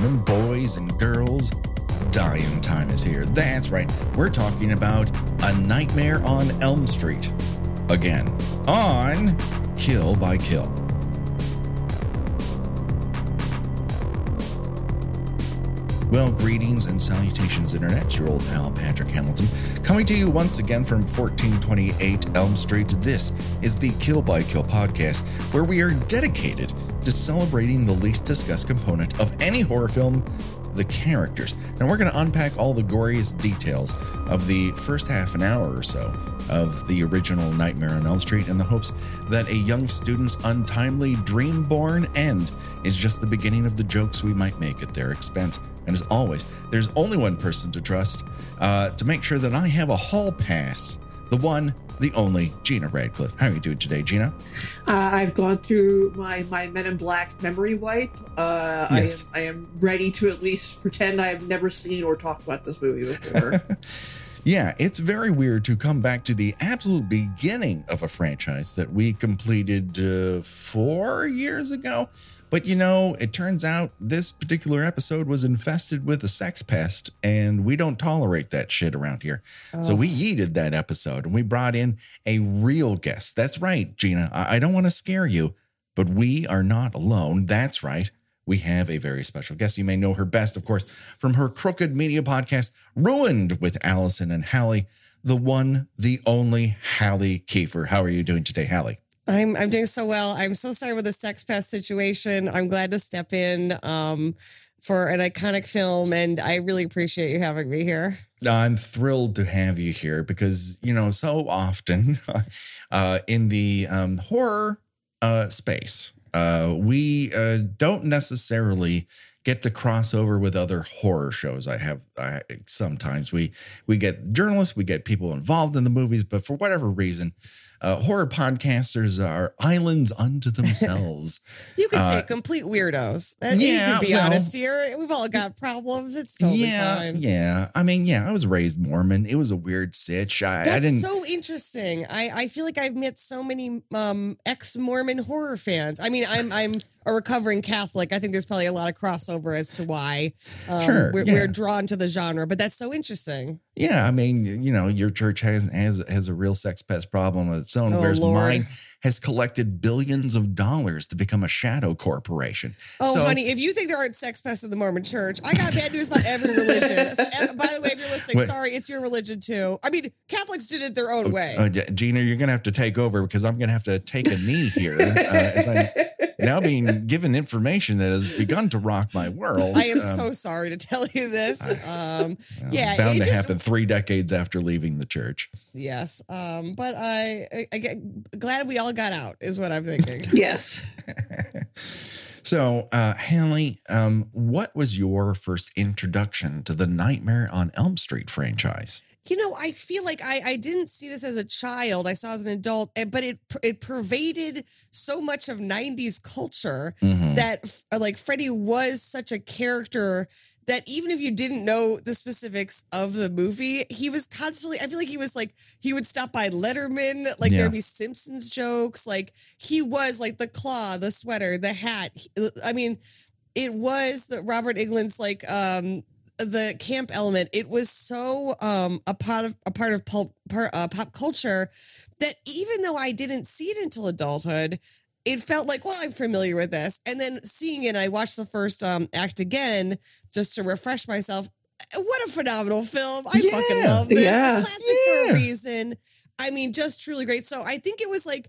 And boys and girls, dying time is here. That's right. We're talking about A Nightmare on Elm Street. Again, on Kill by Kill. Well, greetings and salutations, Internet. Your old pal, Patrick Hamilton, coming to you once again from 1428 Elm Street. This is the Kill by Kill podcast, where we are dedicated to celebrating the least discussed component of any horror film the characters. Now, we're going to unpack all the goriest details of the first half an hour or so of the original Nightmare on Elm Street in the hopes that a young student's untimely dream born end is just the beginning of the jokes we might make at their expense. And as always, there's only one person to trust uh, to make sure that I have a hall pass. The one, the only, Gena Radcliffe. How are you doing today, Gena? Uh, I've gone through my, my Men in Black memory wipe. Uh, Yes. I, am, I am ready to at least pretend I've never seen or talked about this movie before. Yeah, it's very weird to come back to the absolute beginning of a franchise that we completed uh, four years ago. But you know, it turns out this particular episode was infested with a sex pest, and we don't tolerate that shit around here. So we yeeted that episode and we brought in a real guest. That's right, Gena. I, I don't want to scare you, but we are not alone. That's right. We have a very special guest. You may know her best, of course, from her Crooked Media podcast, Ruined with Allison and Halle, the one, the only Halle Kiefer. How are you doing today, Halle? I'm I'm doing so well. I'm so sorry with the sex pest situation. I'm glad to step in um, for an iconic film, and I really appreciate you having me here. I'm thrilled to have you here because, you know, so often uh, in the um, horror uh, space, uh, we uh, don't necessarily get to cross over with other horror shows. I have I, sometimes we we get journalists, we get people involved in the movies, but for whatever reason, uh, horror podcasters are islands unto themselves. You could Uh, say complete weirdos. Uh, you yeah, can be well- honest here. We've all got problems. It's totally yeah, fine. yeah. I mean, yeah. I was raised Mormon. It was a weird sitch. I, I That's didn't. so interesting. I, I feel like I've met so many um, ex Mormon horror fans. I mean, I'm I'm a recovering Catholic. I think there's probably a lot of crossover as to why um, Sure, we're, yeah. we're drawn to the genre. But that's so interesting. Yeah, I mean, you know, your church has has has a real sex pest problem of its own, Oh, whereas Lord. mine has collected billions of dollars to become a shadow corporation. Oh, So- honey, if you think there aren't sex pests in the Mormon church, I got bad news about every religion. Uh, By the way, if you're listening, Wait. sorry, it's your religion too. I mean, Catholics did it their own way. Uh, Gena, you're gonna have to take over because I'm gonna have to take a knee here uh, as I'm now being given information that has begun to rock my world. I am Um, so sorry to tell you this. Um, well, yeah, it's bound it to just- happen three decades after leaving the church. yes, um, but I, I, I get glad we all got out. Is what I'm thinking. yes. So, uh, Halle, um, what was your first introduction to the Nightmare on Elm Street franchise? You know, I feel like I, I didn't see this as a child. I saw it as an adult, eh, but it it pervaded so much of '90s culture Mhm. that like Freddy was such a character that even if you didn't know the specifics of the movie, he was constantly. I feel like he was like he would stop by Letterman, like Yeah. there'd be Simpsons jokes. Like he was like the claw, the sweater, the hat. I mean, it was the Robert Englund's like um the camp element. It was so um a part of a part of pulp, uh, pop culture that even though I didn't see it until adulthood, it felt like, well, I'm familiar with this. And then seeing it, I watched the first um, act again just to refresh myself. What a phenomenal film. I fucking love it. yeah, a classic for a reason. I mean, just truly great. So I think it was like,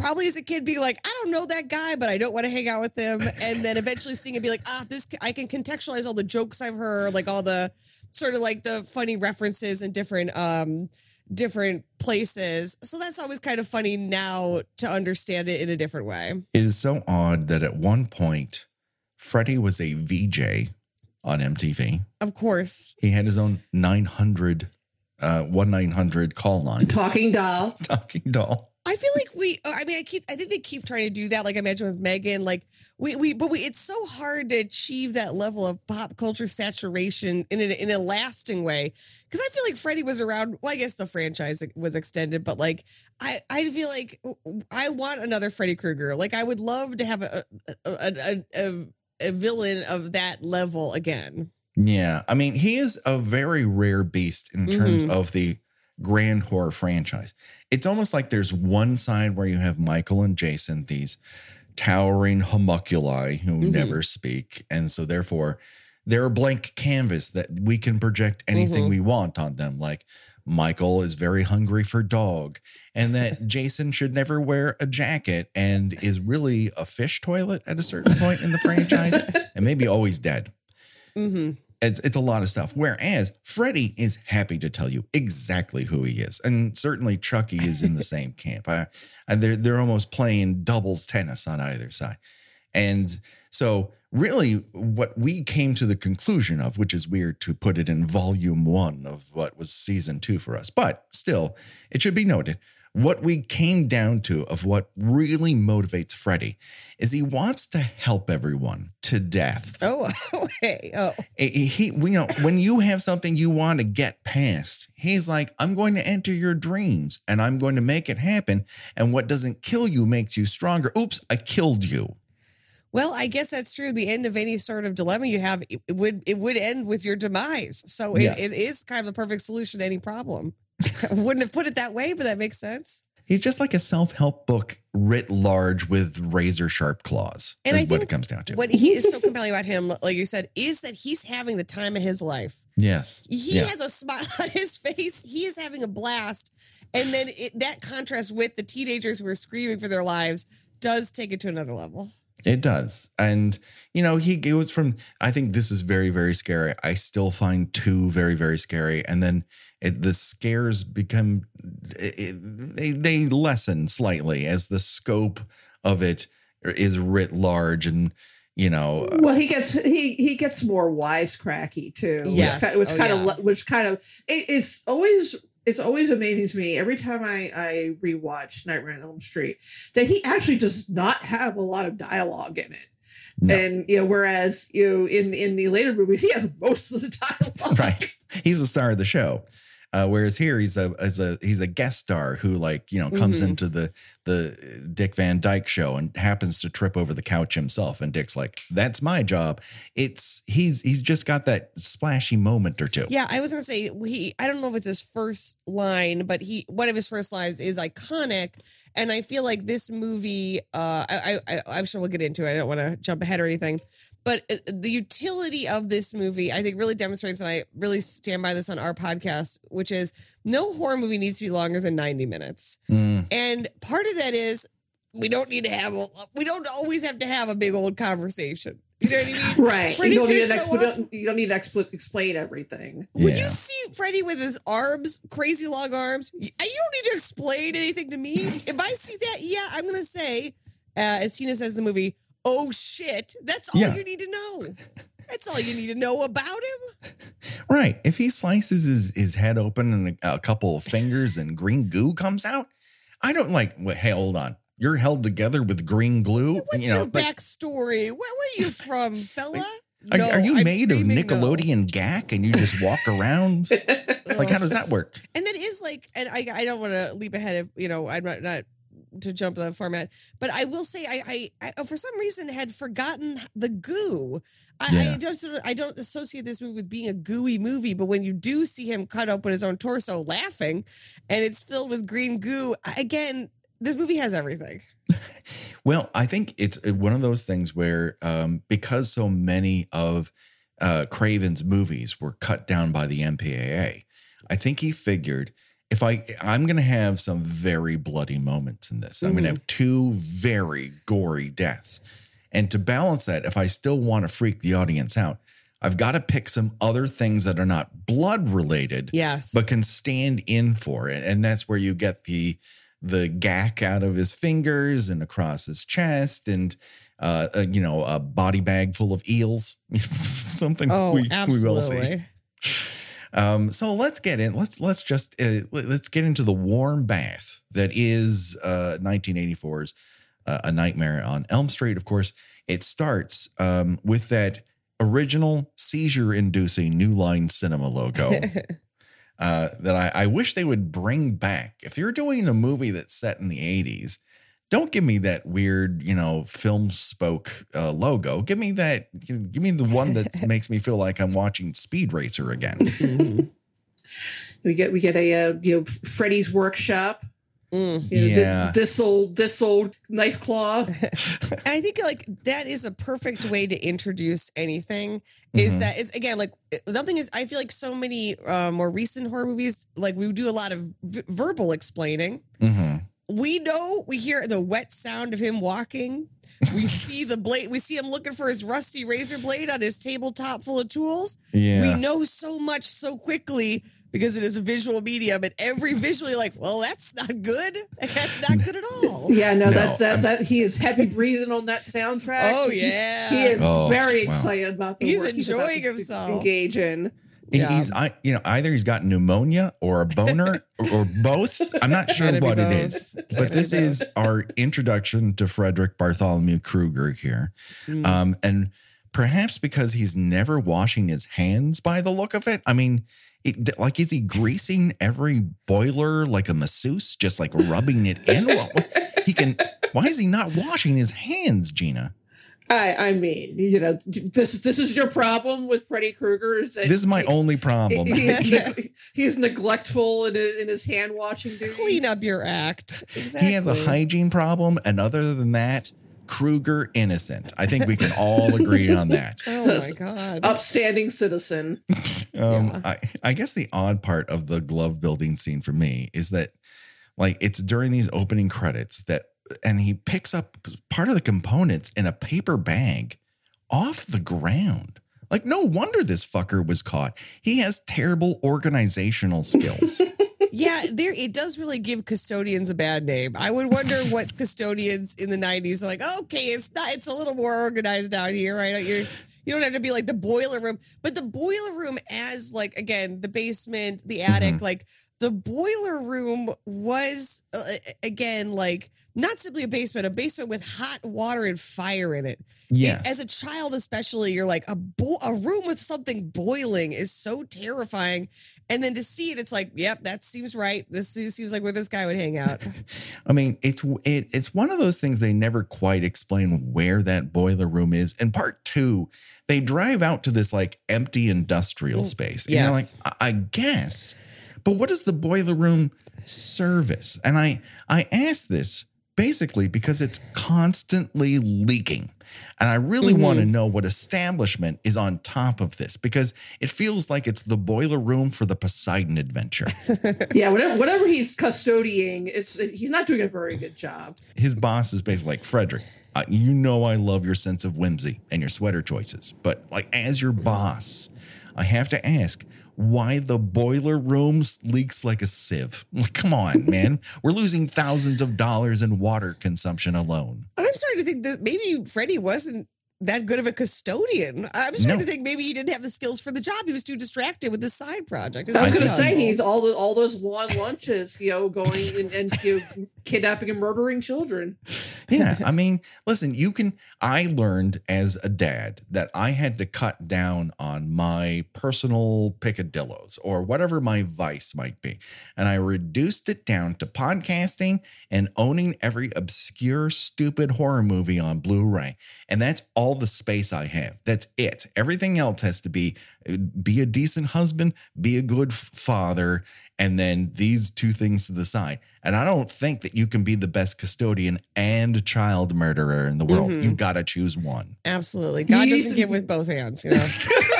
probably as a kid being like, I don't know that guy, but I don't want to hang out with him. And then eventually seeing it be like, ah, this, I can contextualize all the jokes I've heard, like all the sort of like the funny references and different, um, different places. So that's always kind of funny now to understand it in a different way. It is so odd that at one point, Freddy was a VJ on MTV. Of course. He had his own 900, uh, 1 900 call line, Talking doll. talking doll. I feel like we. I mean, I keep. I think they keep trying to do that. Like I mentioned with Megan. Like we. We. But we. It's so hard to achieve that level of pop culture saturation in a, in a lasting way. Because I feel like Freddy was around. Well, I guess the franchise was extended, but like I. I feel like I want another Freddy Krueger. Like I would love to have a a, a, a, a villain of that level again. Yeah. I mean, he is a very rare beast in terms Mhm. of the grand horror franchise. It's almost like there's one side where you have Michael and Jason, these towering homunculi who Mhm. never speak. And so, therefore, they're a blank canvas that we can project anything Mhm. we want on them. Like, Michael is very hungry for dog, and that Jason should never wear a jacket and is really a fish toilet at a certain point in the franchise and maybe always dead hmm it's, it's a lot of stuff. Whereas Freddy is happy to tell you exactly who he is, and certainly Chucky is in the same camp. I, I, they're they're almost playing doubles tennis on either side, and so really what we came to the conclusion of, which is weird to put it in volume one of what was season two for us, but still, it should be noted. What we came down to of what really motivates Freddy is he wants to help everyone to death Oh, okay. Oh, he, we know when you have something you want to get past he's like i'm going to enter your dreams and i'm going to make it happen and what doesn't kill you makes you stronger oops i killed you well, I guess that's true. The end of any sort of dilemma you have it it would it would end with your demise. So it, Yes. it is kind of the perfect solution to any problem. Wouldn't have put it that way, but that makes sense. He's just like a self-help book writ large with razor sharp claws And is I what it comes down to What he is so compelling about him, like you said, is that he's having the time of his life. yes He Yeah. has a smile on his face. He is having a blast. And then it, that contrast with the teenagers who are screaming for their lives does take it to another level. It does. And, you know, he goes from, I think this is very, very scary. I still find two very, very scary. And then it, the scares become, it, it- they, they lessen slightly as the scope of it is writ large. And, you know, uh, Well, he gets he he gets more wisecracky too. Yes. which, Oh, kind yeah. of which kind of it, it's always it's always amazing to me every time I I rewatch Nightmare on Elm Street that he actually does not have a lot of dialogue in it. No. And you know, whereas you know, in in the later movies, he has most of the dialogue. right. He's the star of the show. Uh, whereas here he's a, as a he's a guest star who like you know comes Mhm. into the the Dick Van Dyke show and happens to trip over the couch himself and Dick's like that's my job. It's he's he's just got that splashy moment or two. Yeah, I was gonna say he. I don't know if it's his first line, but he one of his first lines is iconic, and I feel like this movie. Uh, I, I I'm sure we'll get into it. I don't want to jump ahead or anything, but uh, the utility of this movie, I think, really demonstrates, and I really stand by this on our podcast, which is no horror movie needs to be longer than 90 minutes, Mm, and part of that is we don't need to have a, we don't always have to have a big old conversation. You know what I mean? Right. You don't need an gonna show expl- you don't need to expl- explain everything. Would Yeah. you see Freddy with his arms, crazy long arms? You you don't need to explain anything to me. If I see that, yeah, I'm gonna say, uh, as Tina says in the movie, "Oh shit!" That's all Yeah. you need to know. That's all you need to know about him. right. If he slices his his head open and a, a couple of fingers and green goo comes out, I don't like. Wait, hey, hold on. You're held together with green glue. What's you know, your like, backstory? Where were you from, fella? are, No, are you I'm made of screaming no. Nickelodeon gack and you just walk around? like, how does that work? And that is like, and I, I don't want to leap ahead of, you know, I'm not, not to jump the format, but I will say I, I, I for some reason had forgotten the goo. I, Yeah. I don't, sort of- I don't associate this movie with being a gooey movie, but when you do see him cut open his own torso laughing, and it's filled with green goo, again, this movie has everything. Well, I think it's uh, one of those things where um, because so many of uh, Craven's movies were cut down by the MPAA, I think he figured if I I'm going to have some very bloody moments in this. I'm going to Mhm. have two very gory deaths. And to balance that, if I still want to freak the audience out, I've got to pick some other things that are not blood related Yes. but can stand in for it. And that's where you get the the gack out of his fingers and across his chest and uh, uh you know a body bag full of eels something oh, we, we will see absolutely. um so let's get in let's let's just uh, let- let's get into the warm bath that is uh 1984's uh, a nightmare on elm street of course it starts um with that original seizure inducing new line cinema logo uh, that I, I wish they would bring back. If you're doing a movie that's set in the 80s, don't give me that weird, you know, film spoke uh, logo. Give me that. Give me the one that makes me feel like I'm watching Speed Racer again. We get we get a uh, you know Freddy's workshop. Mm. You know, thi- Yeah. this old this old knife claw. And I think like that is a perfect way to introduce anything. Is Mhm. that it's again like nothing is. I feel like so many uh, more recent horror movies like we do a lot of v- verbal explaining. hmm We know we hear the wet sound of him walking. We see the blade. We see him looking for his rusty razor blade on his tabletop full of tools. Yeah. We know so much so quickly because it is a visual medium, and every visually like, well, that's not good. That's not good at all. Yeah, no, No, that that I'm- that he is heavy breathing on that soundtrack. Oh yeah, He is Oh, very wow. excited about the He's work about enjoying to himself. Engage in. Yeah. He's, I, you know, either he's got pneumonia or a boner or, or both. I'm not sure what it both. is, Gotta but this is our introduction to Frederick Bartholomew Krueger here. Mm. Um, and perhaps because he's never washing his hands by the look of it. I mean, it, like, is he greasing every boiler like a masseuse, just like rubbing it in? Well, he can. Why is he not washing his hands, Gena? I I mean, you know, this this is your problem with Freddy Krueger. This is my he- only problem. he's, he's neglectful in his, in his hand washing duties. Clean up your act. Exactly. He has a hygiene problem, and other than that, Krueger innocent. I think we can all agree on that. Oh my god. upstanding citizen. Um, Yeah. I, I guess the odd part of the glove building scene for me is that, like, it's during these opening credits that, and he picks up part of the components in a paper bag off the ground. Like, no wonder this fucker was caught. He has terrible organizational skills. yeah, there it does really give custodians a bad name. I would wonder what custodians in the '90s are like. Okay, it's not. It's a little more organized out here, right? You're. You don't have to be like the boiler room, but the boiler room as like again the basement, the attic, like the boiler room was uh, again like not simply a basement, a basement with hot water and fire in it. yes. As a child, especially, you're like a bo- a room with something boiling is so terrifying, and then to see it, it's like, yep, that seems right. This seems like where this guy would hang out. I mean, it's it, it's one of those things they never quite explain where that boiler room is. In part two, they drive out to this like empty industrial Mm, space. And you're like. I, I guess, but what is the boiler room service? And I I asked this basically because it's constantly leaking. And I really want to know what establishment is on top of this because it feels like it's the boiler room for the Poseidon adventure. Yeah, whatever, whatever he's custodying, it's he's not doing a very good job. his boss is basically like Frederick. Uh, you know I love your sense of whimsy and your sweater choices, but like as your boss, I have to ask why the boiler room leaks like a sieve. Like, come on, man, we're losing thousands of dollars in water consumption alone. I'm starting to think that maybe Freddy wasn't that good of a custodian. I'm starting No. to think maybe he didn't have the skills for the job. He was too distracted with this side project. Is I was going to say he's all the, all those long lunches, you know, going and, and you know, kidnapping and murdering children. Yeah, I mean, listen, you can. I learned as a dad that I had to cut down on my personal picadillos or whatever my vice might be. And I reduced it down to podcasting and owning every obscure, stupid horror movie on Blu ray. And that's all the space I have. That's it. Everything else has to be uh, be a decent husband, be a good father, and then these two things to the side. And I don't think that you can be the best custodian and child murderer in the world. Mhm. You got to choose one. Absolutely. God doesn't give with both hands. You know?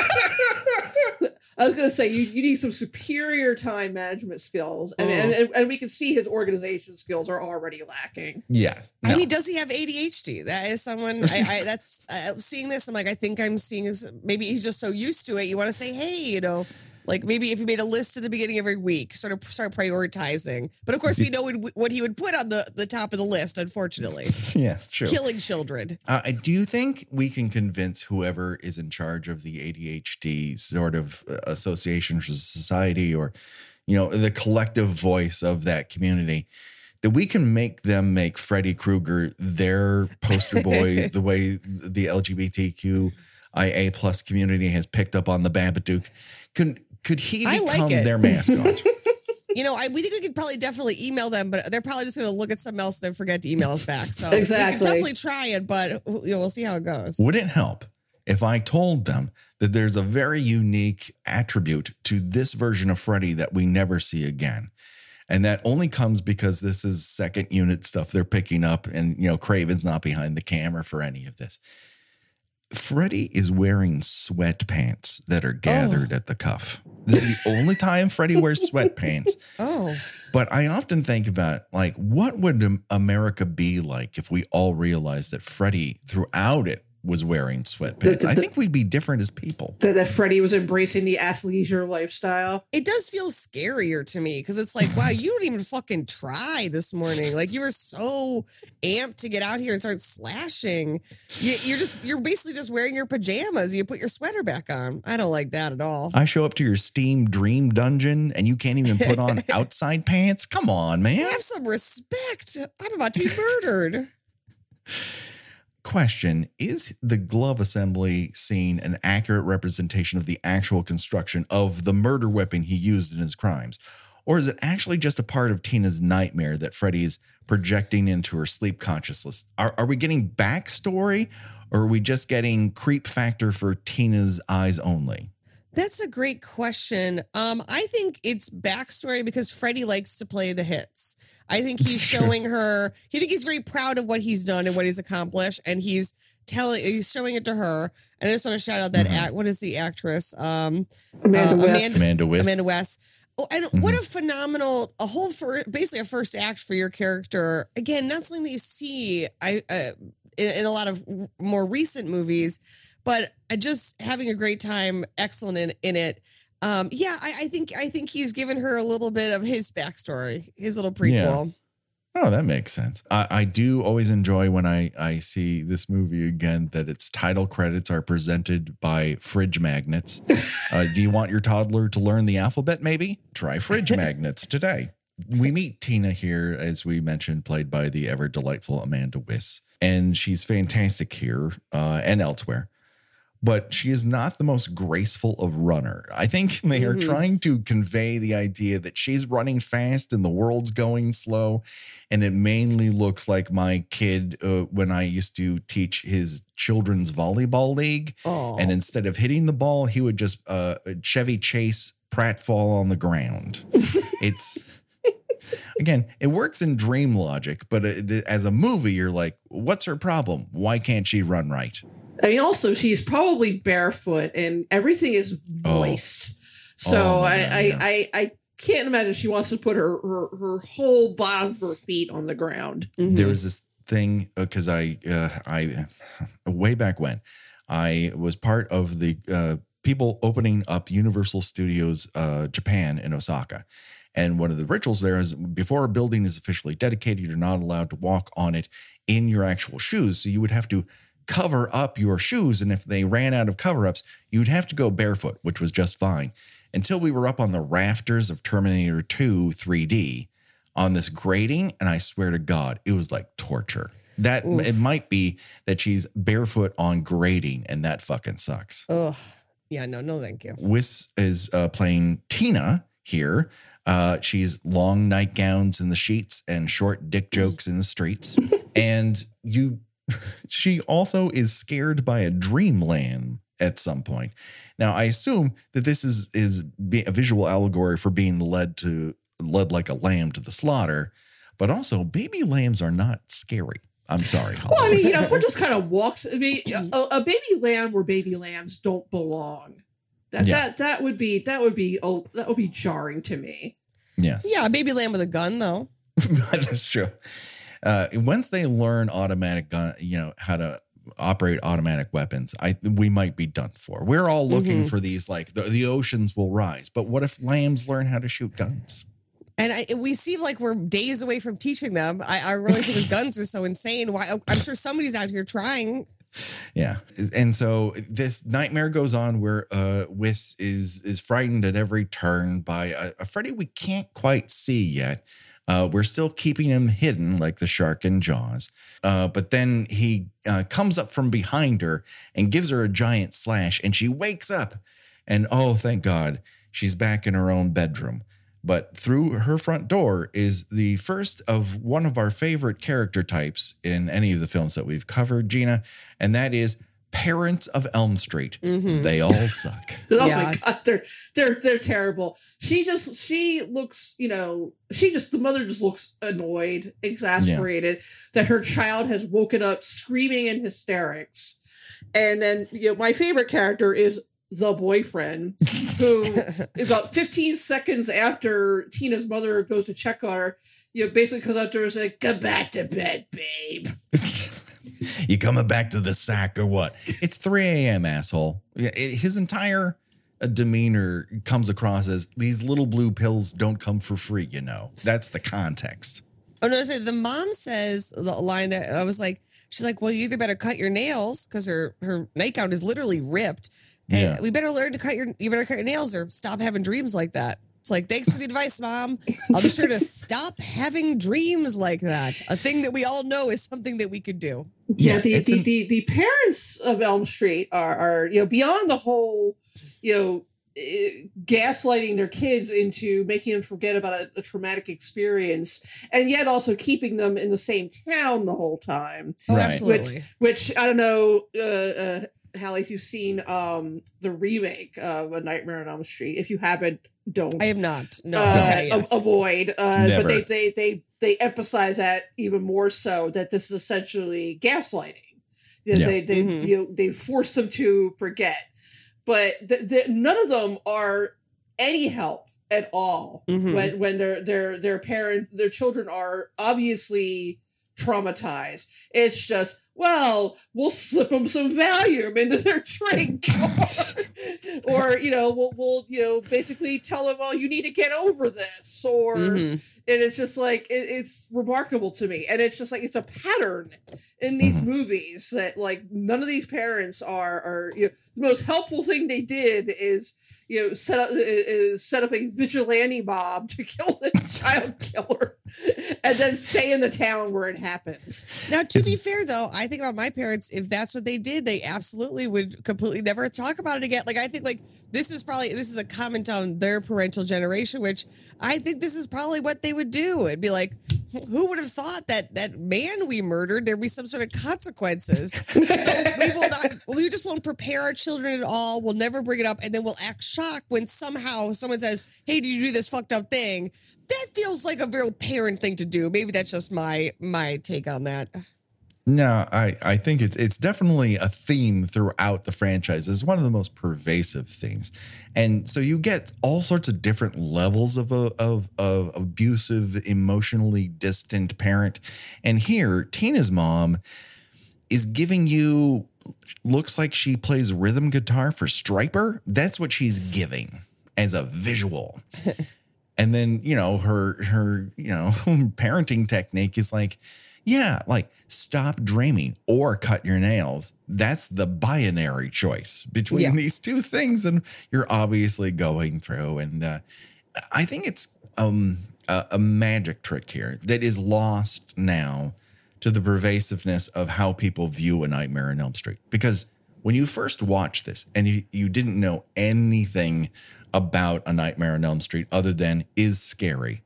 I was going to say you, you need some superior time management skills, and, Oh. and, and and we can see his organization skills are already lacking. Yes. I No. mean, does he have ADHD? That is someone. I, I that's uh, seeing this. I'm like, I think I'm seeing. This, maybe he's just so used to it. You want to say, hey, you know, like maybe if you made a list at the beginning of every week, sort of start prioritizing. But of course, we know what, he would put on the the top of the list. Unfortunately, yes, true. killing children. Uh, I do think we can convince whoever is in charge of the ADHD sort of uh, association or society or, you know, the collective voice of that community that we can make them make Freddy Krueger their poster boy the way the LGBTQIA plus community has picked up on the Babadook. Could could he I like become it. their mascot? you know, I we think we could probably definitely email them, but they're probably just going to look at something else and then forget to email us back. So Exactly. we can definitely try it, but you know, we'll see how it goes. Would it help if I told them that there's a very unique attribute to this version of Freddy that we never see again? And that only comes because this is second unit stuff they're picking up, and you know, Craven's not behind the camera for any of this. Freddy is wearing sweatpants that are oh. gathered at the cuff. This is the only time Freddy wears sweatpants. Oh, But I often think about like, what would America be like if we all realized that Freddy throughout it was wearing sweatpants? The- I think we'd be different as people. That, that Freddy was embracing the athleisure lifestyle. it does feel scarier to me because it's like, wow, you didn't even fucking try this morning. Like you were so amped to get out here and start slashing. You, you're just, you're basically just wearing your pajamas. You put your sweater back on. I don't like that at all. I show up to your Steam Dream Dungeon and you can't even put on outside pants. Come on, man. Have some respect. I'm about to be murdered. Question Is the glove assembly scene an accurate representation of the actual construction of the murder weapon he used in his crimes? Or is it actually just a part of Tina's nightmare that Freddy is projecting into her sleep consciousness? Are, are we getting backstory or are we just getting creep factor for Tina's eyes only? That's a great question. Um, I think it's backstory because Freddy likes to play the hits. I think he's showing her. He think he's very proud of what he's done and what he's accomplished, and he's telling, he's showing it to her. And I just want to shout out that Mhm. act. What is the actress? Um, Amanda Uh, West. Amanda Wyss. Amanda West. Oh, and what a phenomenal, a whole for basically a first act for your character. Again, not something that you see. I uh, in, in a lot of more recent movies, but I just having a great time, excellent in, in it. Um, yeah, I, I think I think he's given her a little bit of his backstory, his little prequel. Oh, that makes sense. I, I do always enjoy when I, I see this movie again that its title credits are presented by fridge magnets. Uh, do you want your toddler to learn the alphabet? Maybe try fridge magnets today. We meet Tina here, as we mentioned, played by the ever delightful Amanda Wyss, and she's fantastic here uh, and elsewhere. But she is not the most graceful of runner. I think they are Mhm. trying to convey the idea that she's running fast and the world's going slow and it mainly looks like my kid uh, when I used to teach his children's volleyball league. Oh, And instead of hitting the ball, he would just uh, Chevy Chase pratfall on the ground. it's again, it works in dream logic, but uh, as a movie, you're like, what's her problem? Why can't she run right? I mean, also she's probably barefoot and everything is Oh. moist. So Oh, my I, God, I, yeah. I, I can't imagine she wants to put her, her, her whole bottom of her feet on the ground. mhm. there was this thing because I uh, I way back when I was part of the uh, people opening up Universal Studios uh, Japan in Osaka. And one of the rituals there is before a building is officially dedicated, you're not allowed to walk on it in your actual shoes. So you would have to cover up your shoes. And if they ran out of cover ups, you would have to go barefoot, which was just fine until we were up on the rafters of Terminator 2 3D on this grating. And I swear to God, it was like torture. That Oof. it might be that she's barefoot on grating, and that fucking sucks. Ugh. Yeah, no, no, thank you. Wyss is uh, playing Tina here. Uh, she's long nightgowns in the sheets and short dick jokes in the streets. and you, she also is scared by a dreamland at some point. Now, I assume that this is is a visual allegory for being led to led like a lamb to the slaughter, but also baby lambs are not scary. I'm sorry. Well, I mean, you know, if we're just kind of walks. I mean, mm-hmm. a, a baby lamb where baby lambs don't belong. That Yeah. that that would be that would be oh that would be jarring to me. yes. Yeah, a baby lamb with a gun though. That's true. Uh, once they learn automatic gun, you know how to operate automatic weapons, I we might be done for. We're all looking Mhm. for these like the, the oceans will rise, but what if lambs learn how to shoot guns? And I, we seem like we're days away from teaching them. I, I really think the guns are so insane. Why? I'm sure somebody's out here trying. Yeah, and so this nightmare goes on where uh, Wyss is is frightened at every turn by a, a Freddy we can't quite see yet. Uh, we're still keeping him hidden like the shark in Jaws. Uh, but then he uh, comes up from behind her and gives her a giant slash, and she wakes up. And oh, thank God, she's back in her own bedroom. But through her front door is the first of one of our favorite character types in any of the films that we've covered, Gena, and that is parents of Elm Street. Mhm. They all suck. Oh Yeah. my god, they're they're they're terrible. She just she looks, you know, she just the mother just looks annoyed, exasperated that her child has woken up screaming in hysterics. And then you know, my favorite character is the boyfriend, who about 15 seconds after Tina's mother goes to check on her, you know, basically comes out to her and says, Come back to bed, babe. you coming back to the sack or what? It's 3 a.m., asshole. His entire uh, demeanor comes across as these little blue pills don't come for free, you know. That's the context. Oh no! So the mom says the line that I was like, she's like, "Well, you either better cut your nails because her her nightgown is literally ripped, and Yeah. we better learn to cut your you better cut your nails or stop having dreams like that." It's like, thanks for the advice, mom. I'll be sure to stop having dreams like that. A thing that we all know is something that we could do. Yeah, Yeah, the, the, an- the the parents of Elm Street are are you know beyond the whole you know eh, gaslighting their kids into making them forget about a, a traumatic experience and yet also keeping them in the same town the whole time Oh, Right. absolutely. which i don't know uh, uh Halle, if you've seen um the remake of A Nightmare on Elm Street, if you haven't, don't I have not. No. uh, okay, a- yes. avoid. Uh, but they, they they they emphasize that even more so that this is essentially gaslighting. They Yeah. they they, Mhm. you know, they force them to forget, but th- th- none of them are any help at all Mhm. when when their their their parents their children are obviously traumatized. It's just well, we'll slip them some Valium into their drink, or you know, we'll we'll you know basically tell them, well, you need to get over this, or Mhm. and it's just like it, it's remarkable to me, and it's just like it's a pattern in these Mhm. movies that like none of these parents are are you know the most helpful thing they did is you know set up is set up a vigilante mob to kill the child killer, and then stay in the town where it happens. Now, to It's- be fair, though, I think about my parents. If that's what they did, they absolutely would completely never talk about it again. Like, I think like this is probably this is a comment on their parental generation, which I think this is probably what they would do. It'd be like, who would have thought that that man we murdered there'd be some sort of consequences? so we will not. We just won't prepare our children at all. We'll never bring it up, and then we'll act shocked when somehow someone says, "Hey, did you do this fucked up thing?" That feels like a real parent thing to do. Maybe that's just my my take on that. No, I, I think it's it's definitely a theme throughout the franchise. It's one of the most pervasive themes, and so you get all sorts of different levels of a, of of abusive, emotionally distant parent. And here, Tina's mom is giving you looks like she plays rhythm guitar for Stryper. That's what she's giving as a visual. and then you know her her you know parenting technique is like yeah like stop dreaming or cut your nails. That's the binary choice between Yeah. these two things and you're obviously going through and uh, i think it's um a, a magic trick here that is lost now to the pervasiveness of how people view a nightmare in elm street. Because when you first watched this and you, you didn't know anything about a nightmare on elm street other than is scary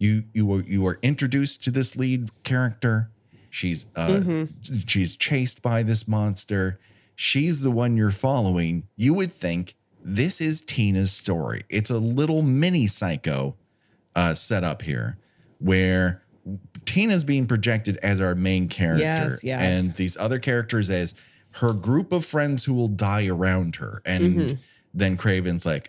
you you were you were introduced to this lead character. She's uh she's chased by this monster. She's the one you're following. You would think this is tina's story. It's a little mini psycho uh set up here where tina's being projected as our main character Yes, yes. and these other characters as her group of friends who will die around her. And Mm-hmm. Then craven's like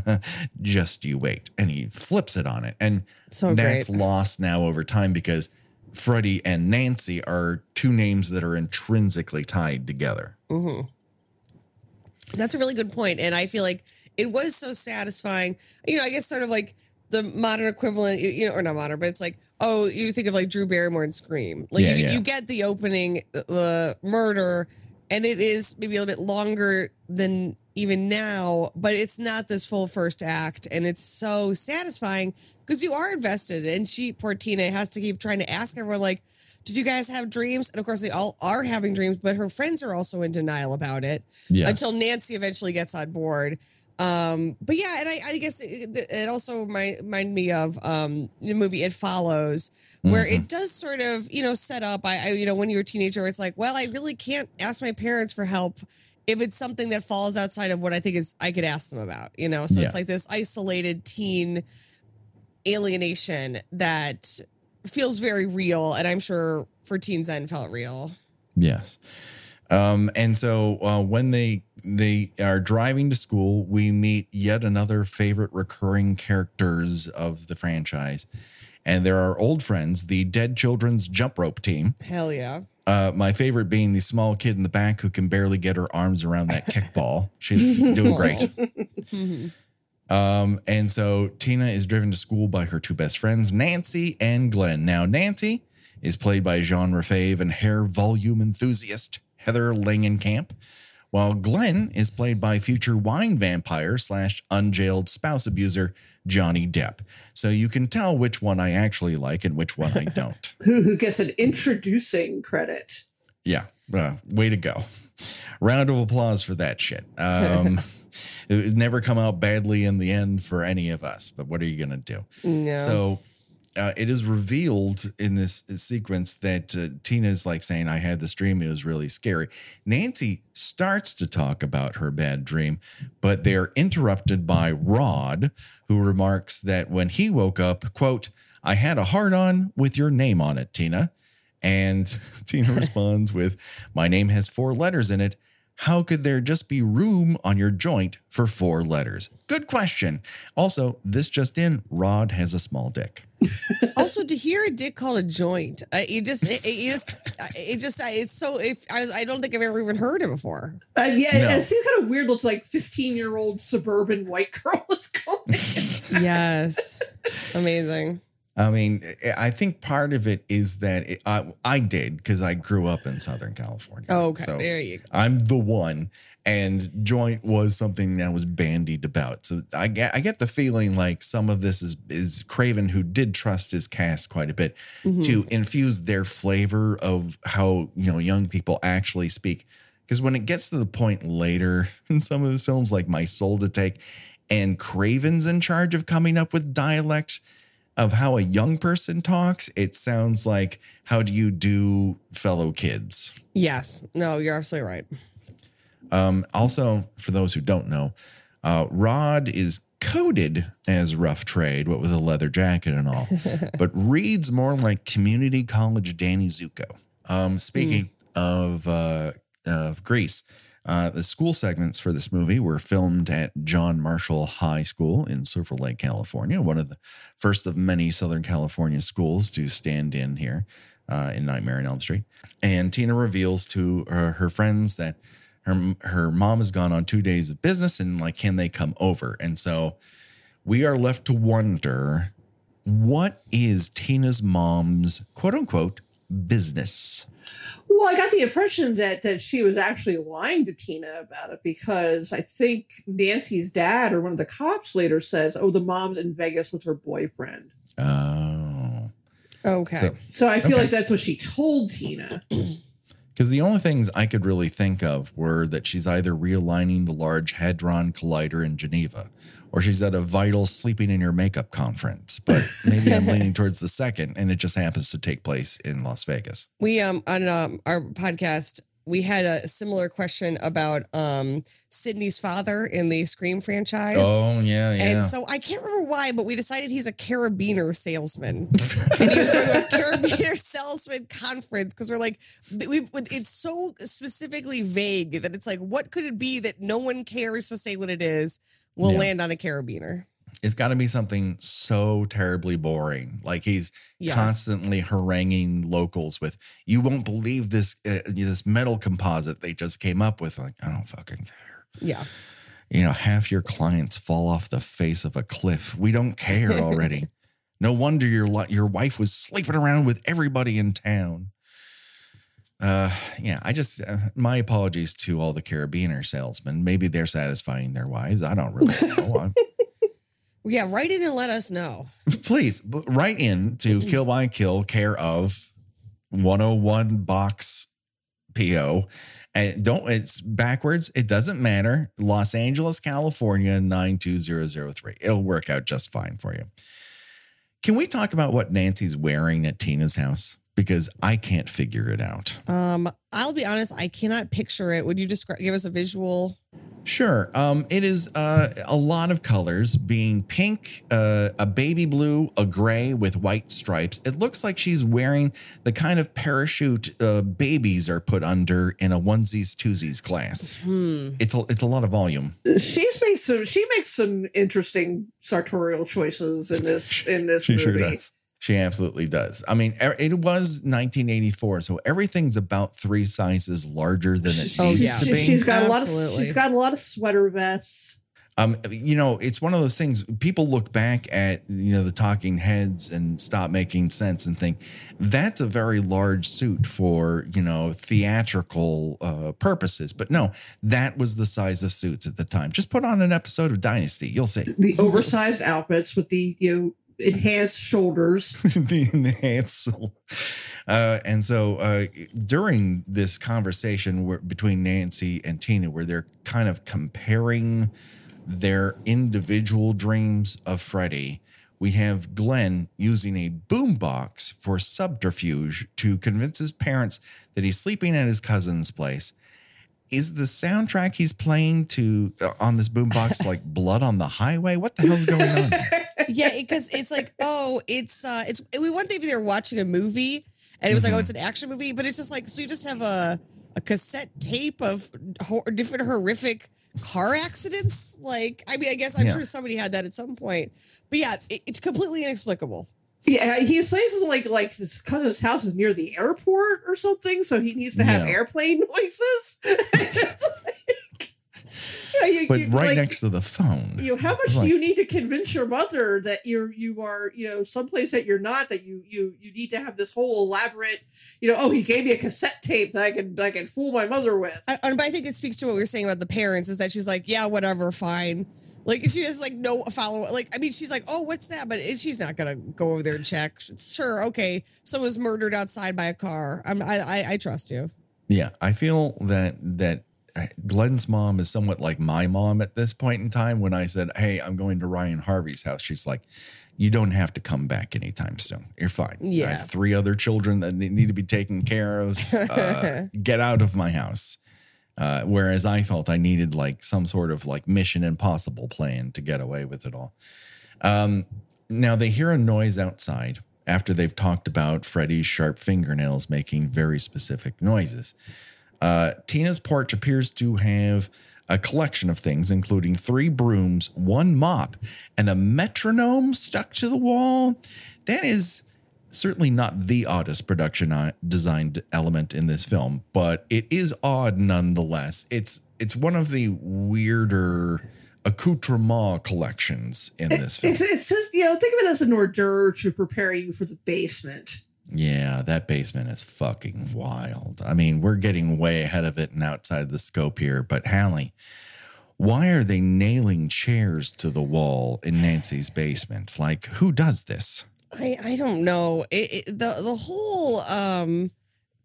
just you wait and he flips it on it and So that's great. lost now over time because freddy and nancy are two names that are intrinsically tied together mm-hmm. That's a really good point, and I feel like it was so satisfying. You know, I guess sort of like the modern equivalent, you- you know, or not modern, but it's like, oh, you think of like Drew Barrymore and Scream. Like Yeah, you, yeah. you get the opening, the murder, and it is maybe a little bit longer than even now, but it's not this full first act, and it's so satisfying because you are invested. And she, poor Tina, has to keep trying to ask everyone like. Did you guys have dreams? And of course, they all are having dreams, but her friends are also in denial about it Yes. until Nancy eventually gets on board. Um, but yeah, and I, I guess it, it also might remind me of um, the movie It Follows, where Mm-hmm. it does sort of you know set up. I, I you know when you're a teenager, it's like, well, I really can't ask my parents for help if it's something that falls outside of what I think is I could ask them about. You know, so Yeah. it's like this isolated teen alienation that feels very real, and I'm sure for teens then felt real. Yes. Um, and so uh, when they they are driving to school, we meet yet another favorite recurring characters of the franchise, and there are old friends, the Dead Children's Jump Rope team. Hell yeah. Uh, my favorite being the small kid in the back who can barely get her arms around that kickball. She's doing great. Um, and so Tina is driven to school by her two best friends, Nancy and Glenn. Now, Nancy is played by Jean fave and hair volume enthusiast Heather Langenkamp, while Glenn is played by future wine vampire slash unjailed spouse abuser Johnny Depp. So you can tell which one I actually like and which one I don't. Who who gets an introducing credit? Yeah, uh, way to go. Round of applause for that shit. Um, it would never come out badly in the end for any of us, but what are you going to do? No. So uh, it is revealed in this sequence that uh, Tina's like saying, I had this dream. It was really scary. Nancy starts to talk about her bad dream, but they're interrupted by Rod, who remarks that when he woke up, quote, I had a heart on with your name on it, Tina. And Tina responds with, My name has four letters in it. How could there just be room on your joint for four letters? Good question. Also, this just in, Rod has a small dick. also to hear a dick called a joint, uh, it just, it, it just, it just, I- it's so. If I, was, I don't think I've ever even heard it before. Uh, yeah, No. it seems kind of weird. Looks like fifteen year old suburban white girl is going. Yes, amazing. I mean, I think part of it is that it, I, I did because I grew up in Southern California. Oh, okay, So there you go. I'm the one, and joint was something that was bandied about. So I get I get the feeling like some of this is is Craven, who did trust his cast quite a bit, Mm-hmm. to infuse their flavor of how you know young people actually speak. Because when it gets to the point later in some of his films, like My Soul to Take, and Craven's in charge of coming up with dialect of how a young person talks, it sounds like how do you do fellow kids? Yes, no, you're absolutely right. Um, also, for those who don't know, uh, Rod is coded as rough trade, what with a leather jacket and all, but reads more like community college Danny Zuko. Um, speaking of uh, of Grease, uh, the school segments for this movie were filmed at John Marshall High School in Silver Lake, California, one of the first of many Southern California schools to stand in here uh, in Nightmare on Elm Street. And Tina reveals to her, her friends that her her mom has gone on two days of business and like, can they come over? And so we are left to wonder what is Tina's mom's quote unquote business? Well, I got the impression that that she was actually lying to Tina about it because I think Nancy's dad or one of the cops later says, "Oh, the mom's in Vegas with her boyfriend." Oh. Okay. So- So I feel Okay. like that's what she told Tina. Because the only things I could really think of were that she's either realigning the Large Hadron Collider in Geneva or she's at a vital sleeping in your makeup conference. But maybe I'm leaning towards the second, and it just happens to take place in Las Vegas. we um on um our podcast we had a similar question about um Sidney's father in the Scream franchise. Oh, yeah, yeah. And so I can't remember why, but we decided he's a carabiner salesman, and he was going to a carabiner salesman conference because we're like, we it's so specifically vague that it's like, what could it be that no one cares to say what it is? Will Yeah. land on a carabiner. it's got to be something so terribly boring. Like he's Yes. constantly haranguing locals with, "You won't believe this uh, this metal composite they just came up with." Like, I don't fucking care. Yeah. You know, half your clients fall off the face of a cliff. We don't care already. no wonder your your wife was sleeping around with everybody in town. Uh, yeah, I just uh, my apologies to all the carabiner salesmen. Maybe they're satisfying their wives. I don't really know. Yeah. Write in and let us know. please write in to kill by kill care of 101 box PO. And don't it's backwards. It doesn't matter. Los Angeles, California, 92003. It'll work out just fine for you. Can we talk about what Nancy's wearing at Tina's house? Because I can't figure it out. Um, I'll be honest, I cannot picture it. Would you describe give us a visual? Sure. Um, it is uh, a lot of colors, being pink, uh, a baby blue, a gray with white stripes. It looks like she's wearing the kind of parachute uh, babies are put under in a onesies twosies class. Hmm. It's a, it's a lot of volume. She's made some. She makes some interesting sartorial choices in this in this She movie. sure does. She absolutely does. I mean, er- it was 1984, so everything's about three sizes larger than it Oh, needs yeah. to She, be. she's got a lot of. She's got a lot of sweater vests. Um, you know, it's one of those things people look back at, you know, the talking heads and stop making sense and think that's a very large suit for, you know, theatrical uh, purposes. But no, that was the size of suits at the time. Just put on an episode of Dynasty, you'll see. The oversized outfits with the you know enhanced shoulders. the enhanced. Uh, and so uh, during this conversation where, between Nancy and Tina, where they're kind of comparing their individual dreams of Freddy, we have Glenn using a boombox for subterfuge to convince his parents that he's sleeping at his cousin's place. Is the soundtrack he's playing to uh, on this boombox like "Blood on the Highway"? What the hell's going on? yeah, because it's like, oh, it's uh it's we one thing if they were watching a movie and it was like, oh, Mhm. it's an action movie, but it's just like so you just have a a cassette tape of hor- different horrific car accidents. Like, I mean, I guess I'm Yeah. sure somebody had that at some point, but yeah, it, it's completely inexplicable. Yeah, he's saying something like like his cousin's house is near the airport or something, so he needs to have Yeah. airplane noises. It's like- Yeah, you- But you- right like, next to the phone. you know, how much like- do you need to convince your mother that you're you are you know someplace that you're not that you you you need to have this whole elaborate you know oh he gave me a cassette tape that I can I can fool my mother with. I, but I think it speaks to what we were saying about the parents is that she's like, yeah, whatever, fine. Like she has like no follow. Like I mean, she's like, oh, what's that? But it, she's not gonna go over there and check. Sure, okay, someone's murdered outside by a car. I'm, I, I I trust you. Yeah, I feel that that Glenn's mom is somewhat like my mom at this point in time. When I said, "Hey, I'm going to Ryan Harvey's house," she's like, "You don't have to come back anytime soon. You're fine. I Yeah. have three other children that need to be taken care of. Uh, get out of my house." Uh, whereas I felt I needed like some sort of like Mission Impossible plan to get away with it all. Um, now they hear a noise outside after they've talked about Freddy's sharp fingernails making very specific noises. Uh, Tina's porch appears to have a collection of things, including three brooms, one mop, and a metronome stuck to the wall. That is certainly not the oddest production uh, designed element in this film, but it is odd nonetheless. It's it's one of the weirder accoutrement collections in this film. It's, it's just, you know think of it as an hors d'oeuvre to prepare you for the basement. Yeah, that basement is fucking wild. I mean, we're getting way ahead of it and outside of the scope here, but Halle, why are they nailing chairs to the wall in Nancy's basement? Like, who does this? I I don't know. It, it, the the whole um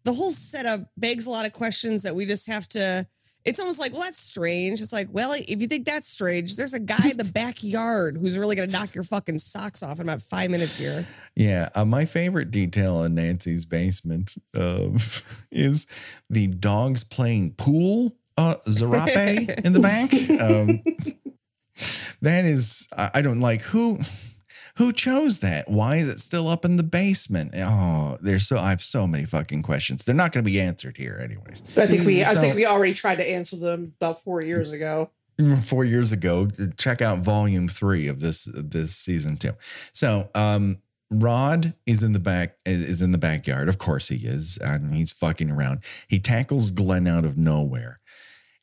the whole setup begs a lot of questions that we just have to. It's almost like, well, that's strange. It's like, well, if you think that's strange, there's a guy in the backyard who's really gonna knock your fucking socks off in about five minutes here. Yeah, uh, my favorite detail in Nancy's basement um, is the dogs playing pool uh, zarape in the back. Um, that is, I, I don't like who. Who chose that? Why is it still up in the basement? Oh, there's so I have so many fucking questions. They're not going to be answered here, anyways. I think we I think we already tried to answer them about four years ago. four years ago. Check out volume three of this this season two. So um Rod is in the back is in the backyard. Of course he is. And he's fucking around. He tackles Glenn out of nowhere.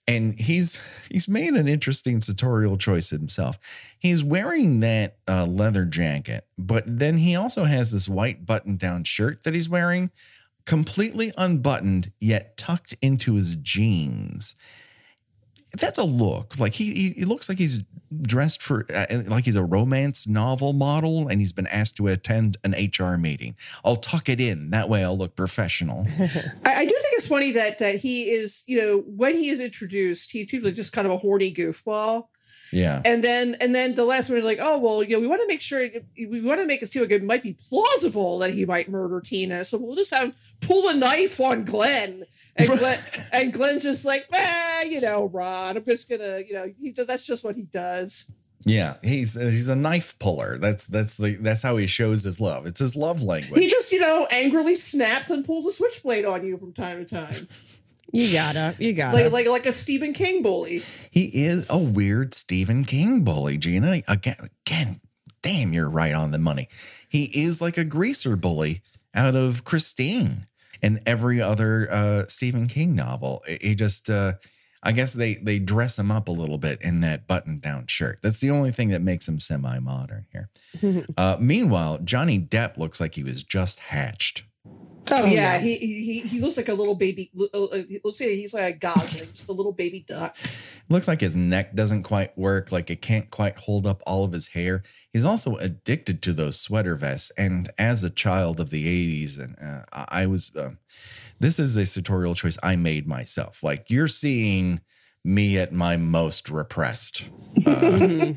And he's he's made an interesting sartorial choice himself. He's wearing that uh, leather jacket, but then he also has this white button-down shirt that he's wearing, completely unbuttoned yet tucked into his jeans that's a look. Like he he, he looks like he's dressed for uh, like he's a romance novel model, and he's been asked to attend an HR meeting. I'll tuck it in that way. I'll look professional. I, I do think it's funny that that he is, you know, when he is introduced, he's usually just kind of a horny goofball. Yeah. And then and then the last one, like, oh well, you know, we want to make sure we want to make it seem like it might be plausible that he might murder Tina. So we'll just have him pull a knife on Glenn, and Glenn and Glenn's just like, ah, you know, Ron, I'm just gonna, you know, he does. That's just what he does. Yeah, he's he's a knife puller. That's that's the that's how he shows his love. It's his love language. He just, you know, angrily snaps and pulls a switchblade on you from time to time. You gotta, you gotta. Like like like a Stephen King bully. He is a weird Stephen King bully, Gena. Again, again, damn, you're right on the money. He is like a greaser bully out of Christine and every other uh, Stephen King novel. He just, uh, I guess they they dress him up a little bit in that button down shirt. That's the only thing that makes him semi modern here. uh, meanwhile, Johnny Depp looks like he was just hatched. Oh, Oh, yeah, he, he he looks like a little baby. uh, uh, He looks like he's like a gosling, just a little baby duck. Looks like his neck doesn't quite work, like it can't quite hold up all of his hair. He's also addicted to those sweater vests. And as a child of the 80s, and uh, I I was, um, this is a sartorial choice I made myself. Like you're seeing me at my most repressed uh,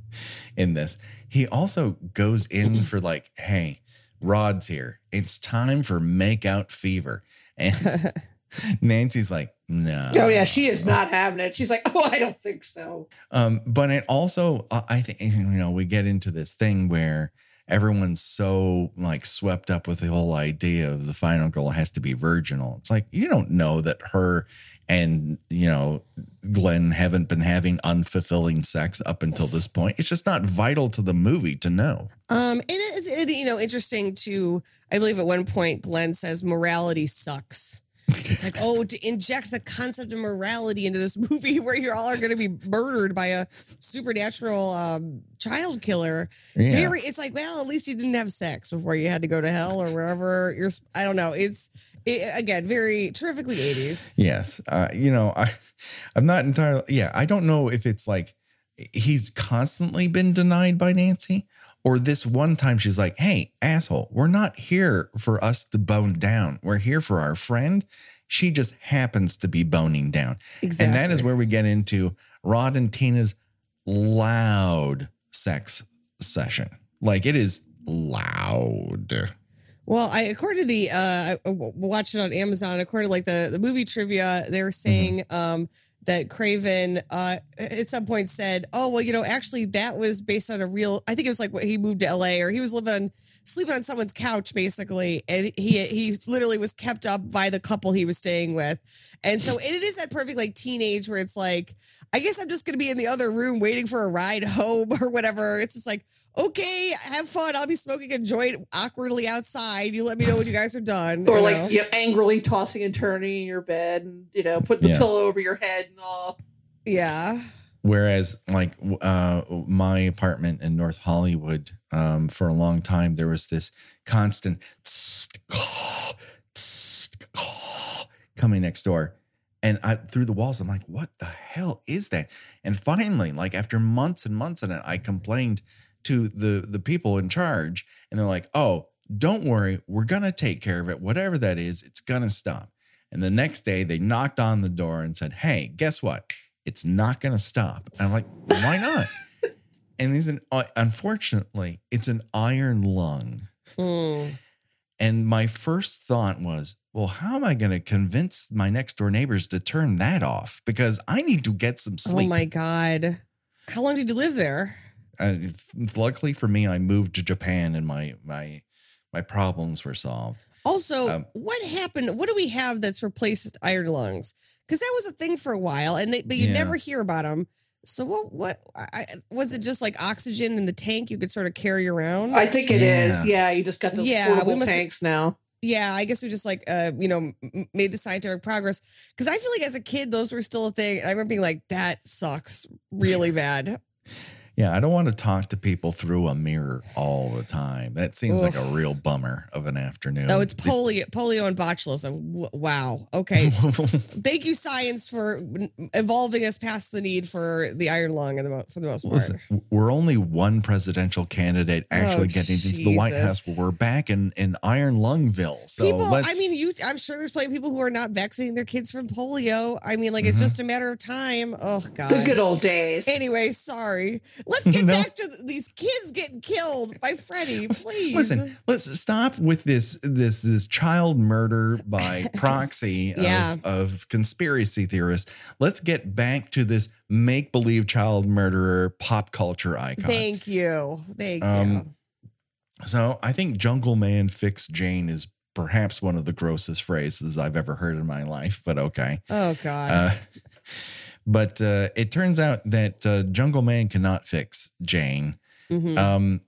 in this. He also goes in for like, hey, Rod's here. It's time for make out fever. And Nancy's like, no. Oh yeah, she is not having it. She's like, oh, I don't think so. Um, but it also, I think, you know, we get into this thing where everyone's so like swept up with the whole idea of the final girl has to be virginal. It's like, you don't know that her and, you know, Glenn haven't been having unfulfilling sex up until this point. It's just not vital to the movie to know. Um, and it's it, you know interesting to I believe at one point Glenn says morality sucks. It's like oh to inject the concept of morality into this movie where you all are going to be murdered by a supernatural um, child killer. Yeah. Very, it's like well at least you didn't have sex before you had to go to hell or wherever you're. I don't know. It's it, again very terrifically eighties. Yes. Uh, you know, I I'm not entirely yeah, I don't know if it's like he's constantly been denied by Nancy or this one time she's like, "Hey, asshole, we're not here for us to bone down. We're here for our friend. She just happens to be boning down." Exactly. And that is where we get into Rod and Tina's loud sex session. Like it is loud. Well, I according to the uh I watched it on Amazon, according to like the, the movie trivia, they were saying um that Craven uh at some point said, Oh, well, you know, actually that was based on a real I think it was like what he moved to LA or he was living on sleeping on someone's couch basically. And he he literally was kept up by the couple he was staying with. And so it is that perfect like teenage where it's like, I guess I'm just gonna be in the other room waiting for a ride home or whatever. It's just like, okay, have fun. I'll be smoking a joint awkwardly outside. You let me know when you guys are done. Or you like know? you know, angrily tossing and turning in your bed, and you know, put the Yeah. pillow over your head and all. yeah. Whereas, like uh, my apartment in North Hollywood, um, for a long time, there was this constant coming next door, and I through the walls. I'm like, "What the hell is that?" And finally, like after months and months on it, I complained to the the people in charge, and they're like, "Oh, don't worry, we're gonna take care of it. Whatever that is, it's gonna stop." And the next day, they knocked on the door and said, "Hey, guess what? It's not going to stop." And I'm like, "Why not?" and he's an uh, unfortunately, it's an iron lung. Mm. And my first thought was, "Well, how am I going to convince my next door neighbors to turn that off? Because I need to get some sleep. Oh my God. How long did you live there? Uh, luckily for me, I moved to Japan, and my my my problems were solved. Also, Um, what happened? What do we have that's replaced iron lungs? Because that was a thing for a while, and they, but you Yeah. never hear about them. So what? What I, I- was it? Just like oxygen in the tank you could sort of carry around? I think it is. Yeah. yeah. you just got the Yeah, portable must- tanks now. yeah, I guess we just like uh, you know made the scientific progress. Because I feel like as a kid those were still a thing. And I remember being like, that sucks really bad. Yeah, I don't want to talk to people through a mirror all the time. That seems like a real bummer of an afternoon. Oh, it's polio, polio and botulism. Wow. Okay. Thank you, science, for evolving us past the need for the iron lung, in the for the most part. Listen, we're only one presidential candidate actually Oh, getting into the White House. We're back in, in Iron Lungville. So people, let's, I mean, you. I'm sure there's plenty of people who are not vaccinating their kids from polio. I mean, like it's Mhm. just a matter of time. Oh God. The good old days. Anyway, sorry. Let's get No. back to th- these kids getting killed by Freddy, please. listen, let's stop with this this this child murder by proxy Yeah. of, of conspiracy theorists. Let's get back to this make believe child murderer pop culture icon. Thank you. Thank you. Um, So I think Jungle Man fix Jane is perhaps one of the grossest phrases I've ever heard in my life, but okay. Oh God. Uh, but uh, it turns out that uh, Jungle Man cannot fix Jane Mhm. um,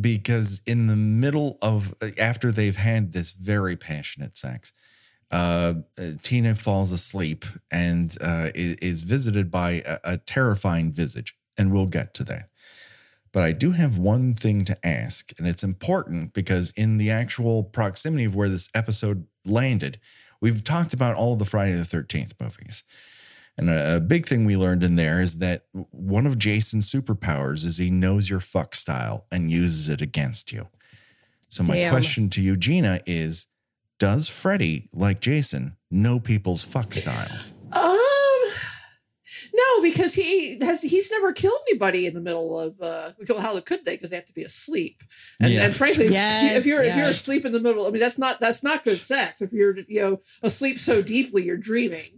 because in the middle of after they've had this very passionate sex, uh, uh, Tina falls asleep and uh, i- is visited by a, a terrifying visage, and we'll get to that. But I do have one thing to ask, and it's important because in the actual proximity of where this episode landed, we've talked about all the Friday the 13th movies. And a, a big thing we learned in there is that one of Jason's superpowers is he knows your fuck style and uses it against you. So my Damn. question to you, Gena, is does Freddy, like Jason, know people's fuck style? Um, no, because he has he's never killed anybody in the middle of uh because how could they? Because they have to be asleep. And, Yeah. and frankly, Yes, if you're if you're asleep in the middle, I mean that's not that's not good sex. If you're you know asleep so deeply you're dreaming.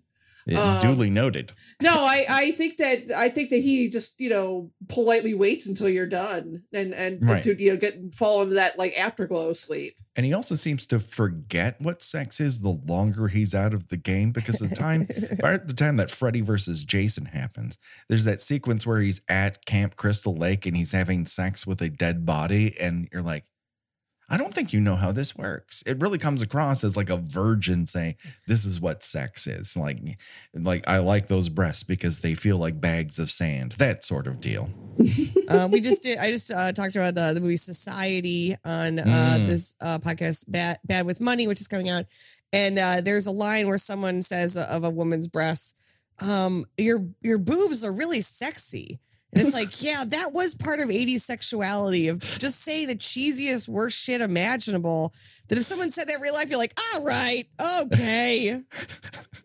Um, Duly noted. No, I I think that I think that he just you know politely waits until you're done and and Right. to you know get fall into that like afterglow sleep. And he also seems to forget what sex is the longer he's out of the game because the time by the time that Freddy versus Jason happens, there's that sequence where he's at Camp Crystal Lake and he's having sex with a dead body, and you're like, I don't think you know how this works. It really comes across as like a virgin saying, This is what sex is. Like, like I like those breasts because they feel like bags of sand, that sort of deal. uh, we just did. I just uh, talked about the, the movie Society on uh, Mm. this uh, podcast, Bad Bad with Money, which is coming out. And uh, there's a line where someone says of a woman's breasts, um, "Your your boobs are really sexy." And it's like, yeah, that was part of 80s sexuality of just say the cheesiest, worst shit imaginable. That if someone said that in real life, you're like, all right, okay.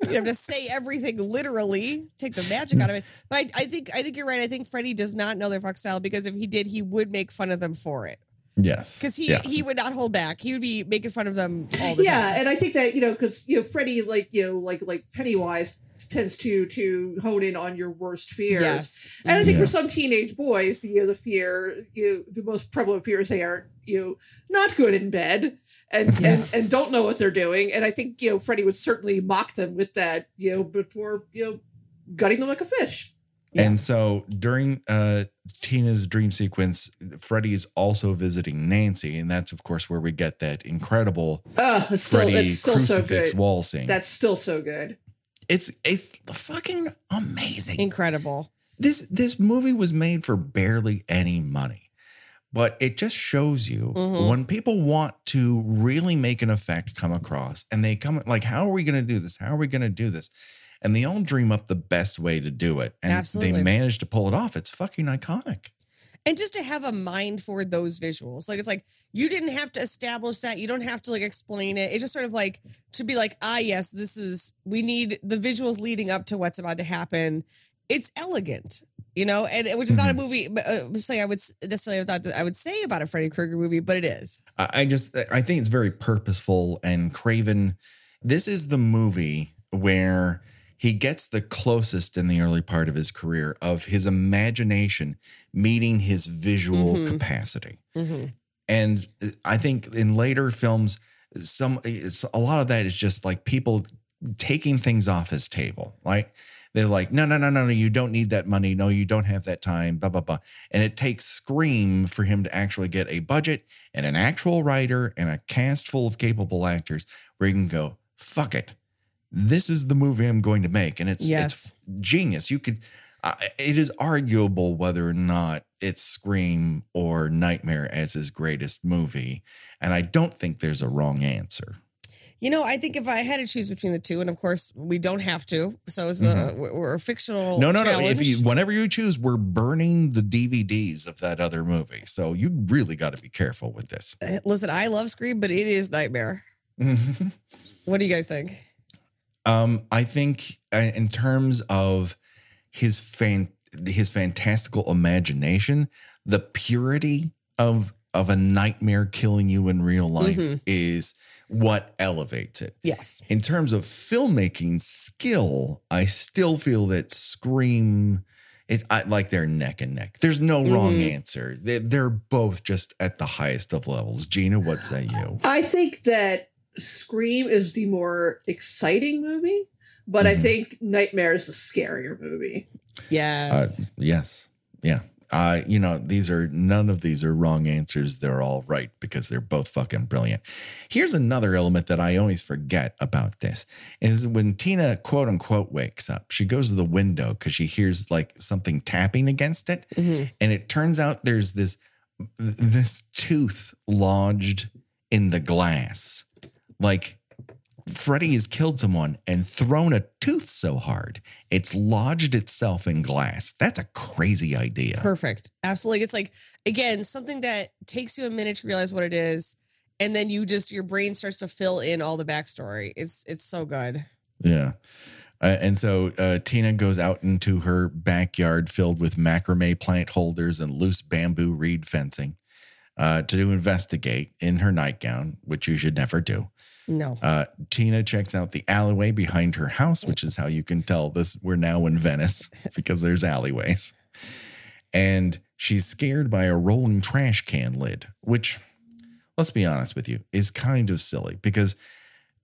you have to say everything literally, take the magic out of it. But I, I think I think you're right. I think Freddy does not know their fuck style because if he did, he would make fun of them for it. Yes. Because he Yeah. he would not hold back. He would be making fun of them all the yeah, time. Yeah, and I think that you know because you know Freddy like you know like like Pennywise tends to to hone in on your worst fears. Yes. And I think Yeah. for some teenage boys, the you know, the fear, you know, the most prevalent fear is they are you know, not good in bed and, Yeah. and and don't know what they're doing. And I think you know Freddy would certainly mock them with that, you know, before you know, gutting them like a fish. Yeah. And so during uh, Tina's dream sequence, Freddy is also visiting Nancy, and that's of course where we get that incredible Uh, it's still Freddy it's still so crucifix good. wall scene. That's still so good. It's it's fucking amazing. Incredible. this this movie was made for barely any money, but it just shows you Mhm. when people want to really make an effect come across, and they come like, "How are we going to do this? How are we going to do this?" And they all dream up the best way to do it, and Absolutely. they manage to pull it off. It's fucking iconic. And just to have a mind for those visuals. Like it's like you didn't have to establish that. You don't have to like explain it. It's just sort of like to be like ah yes this is we need the visuals leading up to what's about to happen. It's elegant you know and which is not a movie but uh, say i would necessarily thought that i would say about a freddy krueger movie but it is. I I just I think it's very purposeful and Craven. This is the movie where he gets the closest in the early part of his career of his imagination meeting his visual Mhm. capacity. Mhm. And I think in later films, some it's a lot of that is just like people taking things off his table. Like they're like, no, no, no, no, no, you don't need that money. No, you don't have that time. Blah blah blah. And it takes Scream for him to actually get a budget and an actual writer and a cast full of capable actors where he can go, fuck it. This is the movie I'm going to make. And it's Yes. it's genius. You could I- it is arguable whether or not it's Scream or Nightmare as his greatest movie, and I don't think there's a wrong answer. You know, I think if I had to choose between the two, and of course we don't have to, so it's a we're a fictional. No, no, no. If you, whenever you choose, we're burning the DVDs of that other movie, so you really got to be careful with this. Uh, listen, I love Scream, but it is Nightmare. What do you guys think? Um, I think uh, in terms of his fan, his fantastical imagination, the purity of of a nightmare killing you in real life Mhm. is what elevates it. Yes. In terms of filmmaking skill, I still feel that Scream. It, I, like they're neck and neck. There's no wrong Mhm. answer. They, they're both just at the highest of levels. Gena, what say you? I think that Scream is the more exciting movie, but I Mhm. think Nightmare is the scarier movie. Yes. Uh, yes. Yeah. Uh, you know, these are none of these are wrong answers. They're all right because they're both fucking brilliant. Here's another element that I always forget about this is when Tina quote unquote wakes up, she goes to the window because she hears like something tapping against it. Mhm. And it turns out there's this this tooth lodged in the glass. Like Freddy has killed someone and thrown a tooth so hard it's lodged itself in glass. That's a crazy idea. Perfect. Absolutely. It's like, again, something that takes you a minute to realize what it is. And then you just, your brain starts to fill in all the backstory. It's, it's so good. Yeah. Uh, and so uh, Tina goes out into her backyard filled with macrame plant holders and loose bamboo reed fencing uh, to investigate in her nightgown, which you should never do. No. Uh, Tina checks out the alleyway behind her house, which is how you can tell this we're now in Venice because there's alleyways. And she's scared by a rolling trash can lid, which, let's be honest with you, is kind of silly because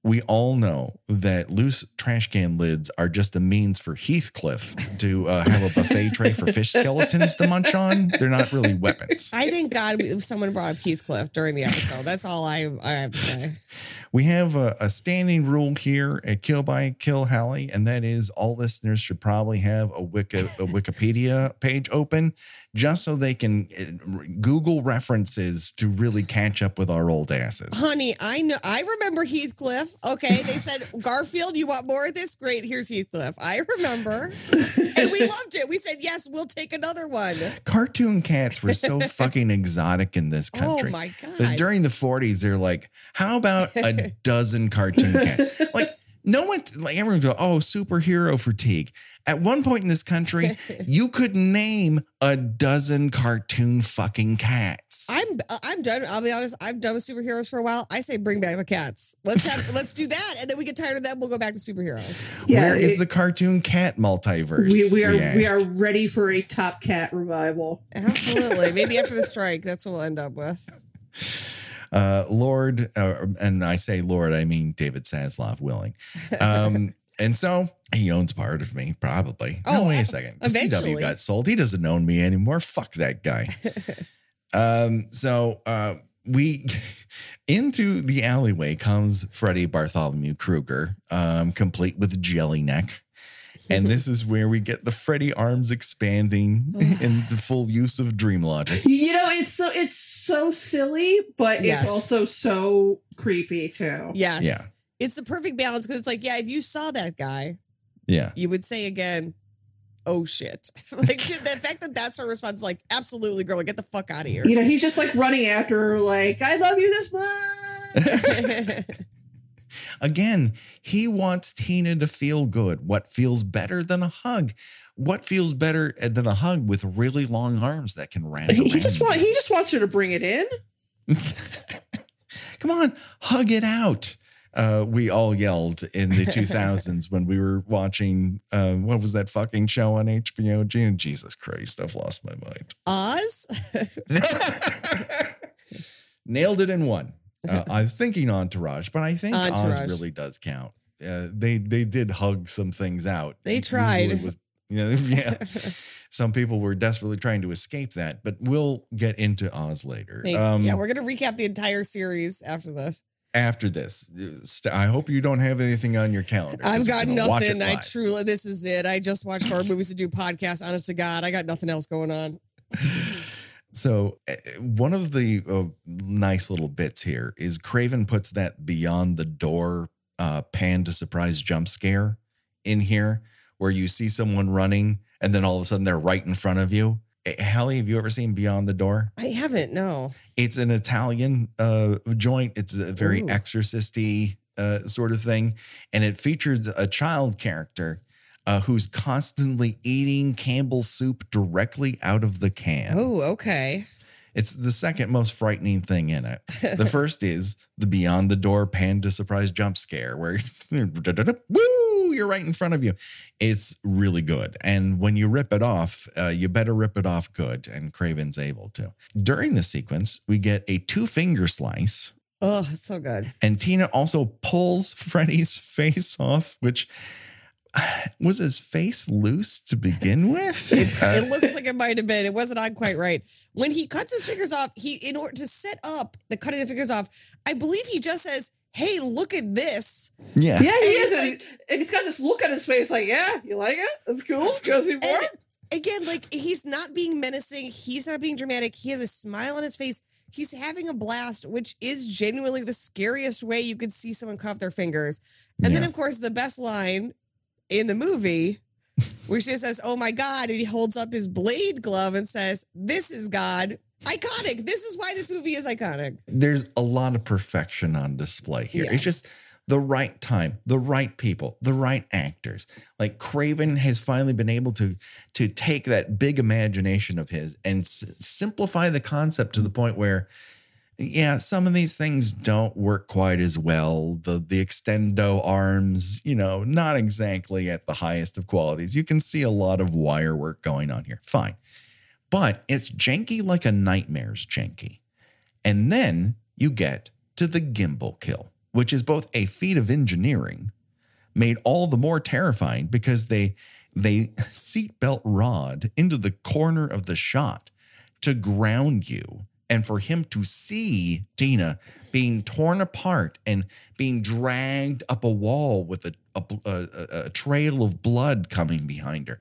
we all know that loose trash can lids are just a means for Heathcliff to uh, have a buffet tray for fish skeletons to munch on. They're not really weapons. I thank God we- someone brought up Heathcliff during the episode. That's all I, I have to say. We have a, a standing rule here at Kill by Kill Halle, and that is all listeners should probably have a, Wiki, a Wikipedia page open just so they can uh, Google references to really catch up with our old asses. Honey, I know, I remember Heathcliff. Okay. They said, Garfield, you want more of this? Great. Here's Heathcliff. I remember. And we loved it. We said, yes, we'll take another one. Cartoon cats were so fucking exotic in this oh country. Oh my that God. during the 40s, they're like, how about a dozen cartoon cats? Like, no one, like everyone go, oh, superhero fatigue. At one point in this country, you could name a dozen cartoon fucking cats. I'm I'm done. I'll be honest. I'm done with superheroes for a while. I say bring back the cats. Let's have let's do that, and then we get tired of them. We'll go back to superheroes. Where is it- the cartoon cat multiverse? we, we are we ask. are ready for a Top Cat revival. Absolutely. Maybe after the strike, that's what we'll end up with. uh, Lord, uh, and I say Lord, I mean David Zaslav willing. Um, and so he owns part of me, probably. Oh, no, wait a second. The CW eventually. got sold. He doesn't own me anymore. Fuck that guy. Um, so uh, we into the alleyway comes Freddie Bartholomew Krueger, um, complete with jelly neck. And this is where we get the Freddy arms expanding in the full use of dream logic. You know, it's so it's so silly, but Yes. it's also so creepy too. Yes. Yeah. It's the perfect balance because it's like, yeah, if you saw that guy, Yeah. you would say again, "Oh shit!" like the fact that that's her response, like, absolutely, girl, get the fuck out of here. You know, he's just like running after her, like, I love you this much. Again, he wants Tina to feel good. What feels better than a hug? What feels better uh, than a hug with really long arms that can wrap he around just you? want he just wants her to bring it in. Come on, hug it out. Uh, we all yelled in the 2000s when we were watching, uh, what was that fucking show on HBO? Gee, Jesus Christ, I've lost my mind. Oz. Nailed it in one. Uh, I was thinking Entourage, but I think Oz really does count. Uh, they they did hug some things out. They tried. with you know, yeah. Some people were desperately trying to escape that, but we'll get into Oz later. Um, yeah, we're gonna recap the entire series after this. After this. I hope you don't have anything on your calendar. I've got gonna watch it nothing. I truly, this is it. I just watch horror movies to do podcasts. Honest to God, I got nothing else going on. So uh, one of the uh, nice little bits here is Craven puts that beyond the door uh, pan to surprise jump scare in here, where you see someone running and then all of a sudden they're right in front of you. Eh, Halle, have you ever seen Beyond the Door? I haven't. No. It's an Italian uh, joint. It's a very Ooh. exorcisty uh, sort of thing, and it features a child character uh, who's constantly eating Campbell's soup directly out of the can. Oh, okay. It's the second most frightening thing in it. The first is the beyond the door panda surprise jump scare where woo, you're right in front of you. It's really good. And when you rip it off, uh, you better rip it off good. And Craven's able to. During the sequence, we get a two finger slice. Oh, so good. And Tina also pulls Freddy's face off, which was his face loose to begin with? It looks like it might have been. It wasn't on quite right. When he cuts his fingers off, he in order to set up the cutting the fingers off, I believe he just says, "Hey, look at this." yeah. Yeah, he And is. he's And, he- and he's got this look on his face like, yeah, you like it? That's cool. Go see more. And again, like he's not being menacing. He's not being dramatic. He has a smile on his face. He's having a blast, which is genuinely the scariest way you could see someone cut off their fingers. And then, of course, the best line in the movie, where she says, "Oh my God!" and he holds up his blade glove and says, "This is God." Iconic. This is why this movie is iconic. there's a lot of perfection on display here. Yeah. It's just the right time, the right people, the right actors. Like Craven has finally been able to to take that big imagination of his and s- simplify the concept to the point where yeah, some of these things don't work quite as well. The the extendo arms, you know, not exactly at the highest of qualities. You can see a lot of wire work going on here. Fine. But it's janky like a nightmare's janky. And then you get to the gimbal kill, which is both a feat of engineering, made all the more terrifying because they they seatbelt Rod into the corner of the shot to ground you and for him to see Tina being torn apart and being dragged up a wall with a, a, a, a trail of blood coming behind her.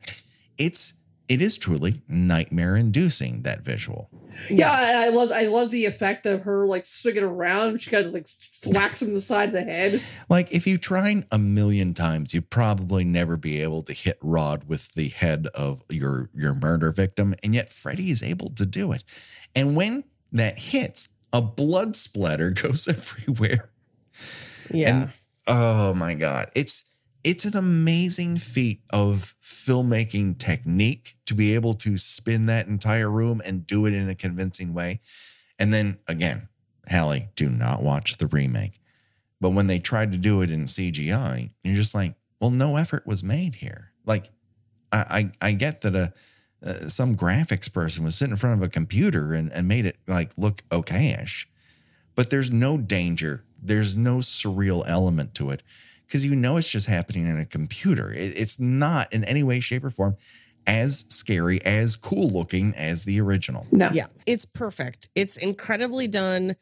It's it is truly nightmare inducing that visual. Yeah, and I love I love the effect of her like swinging around. She kind of like whacks him in the side of the head. Like if you try a million times, you'd probably never be able to hit Rod with the head of your your murder victim, and yet Freddy is able to do it. And when that hits, a blood splatter goes everywhere. Yeah. And oh my god, it's it's an amazing feat of filmmaking technique to be able to spin that entire room and do it in a convincing way. And then again, Halle, do not watch the remake. But when they tried to do it in CGI, you're just like, well, no effort was made here. Like, I I, I get that a uh, some graphics person was sitting in front of a computer and, and made it like look okayish, but there's no danger. There's no surreal element to it because you know it's just happening in a computer. It, it's not in any way, shape, or form as scary, as cool looking as the original. No. Yeah, it's perfect. It's incredibly done.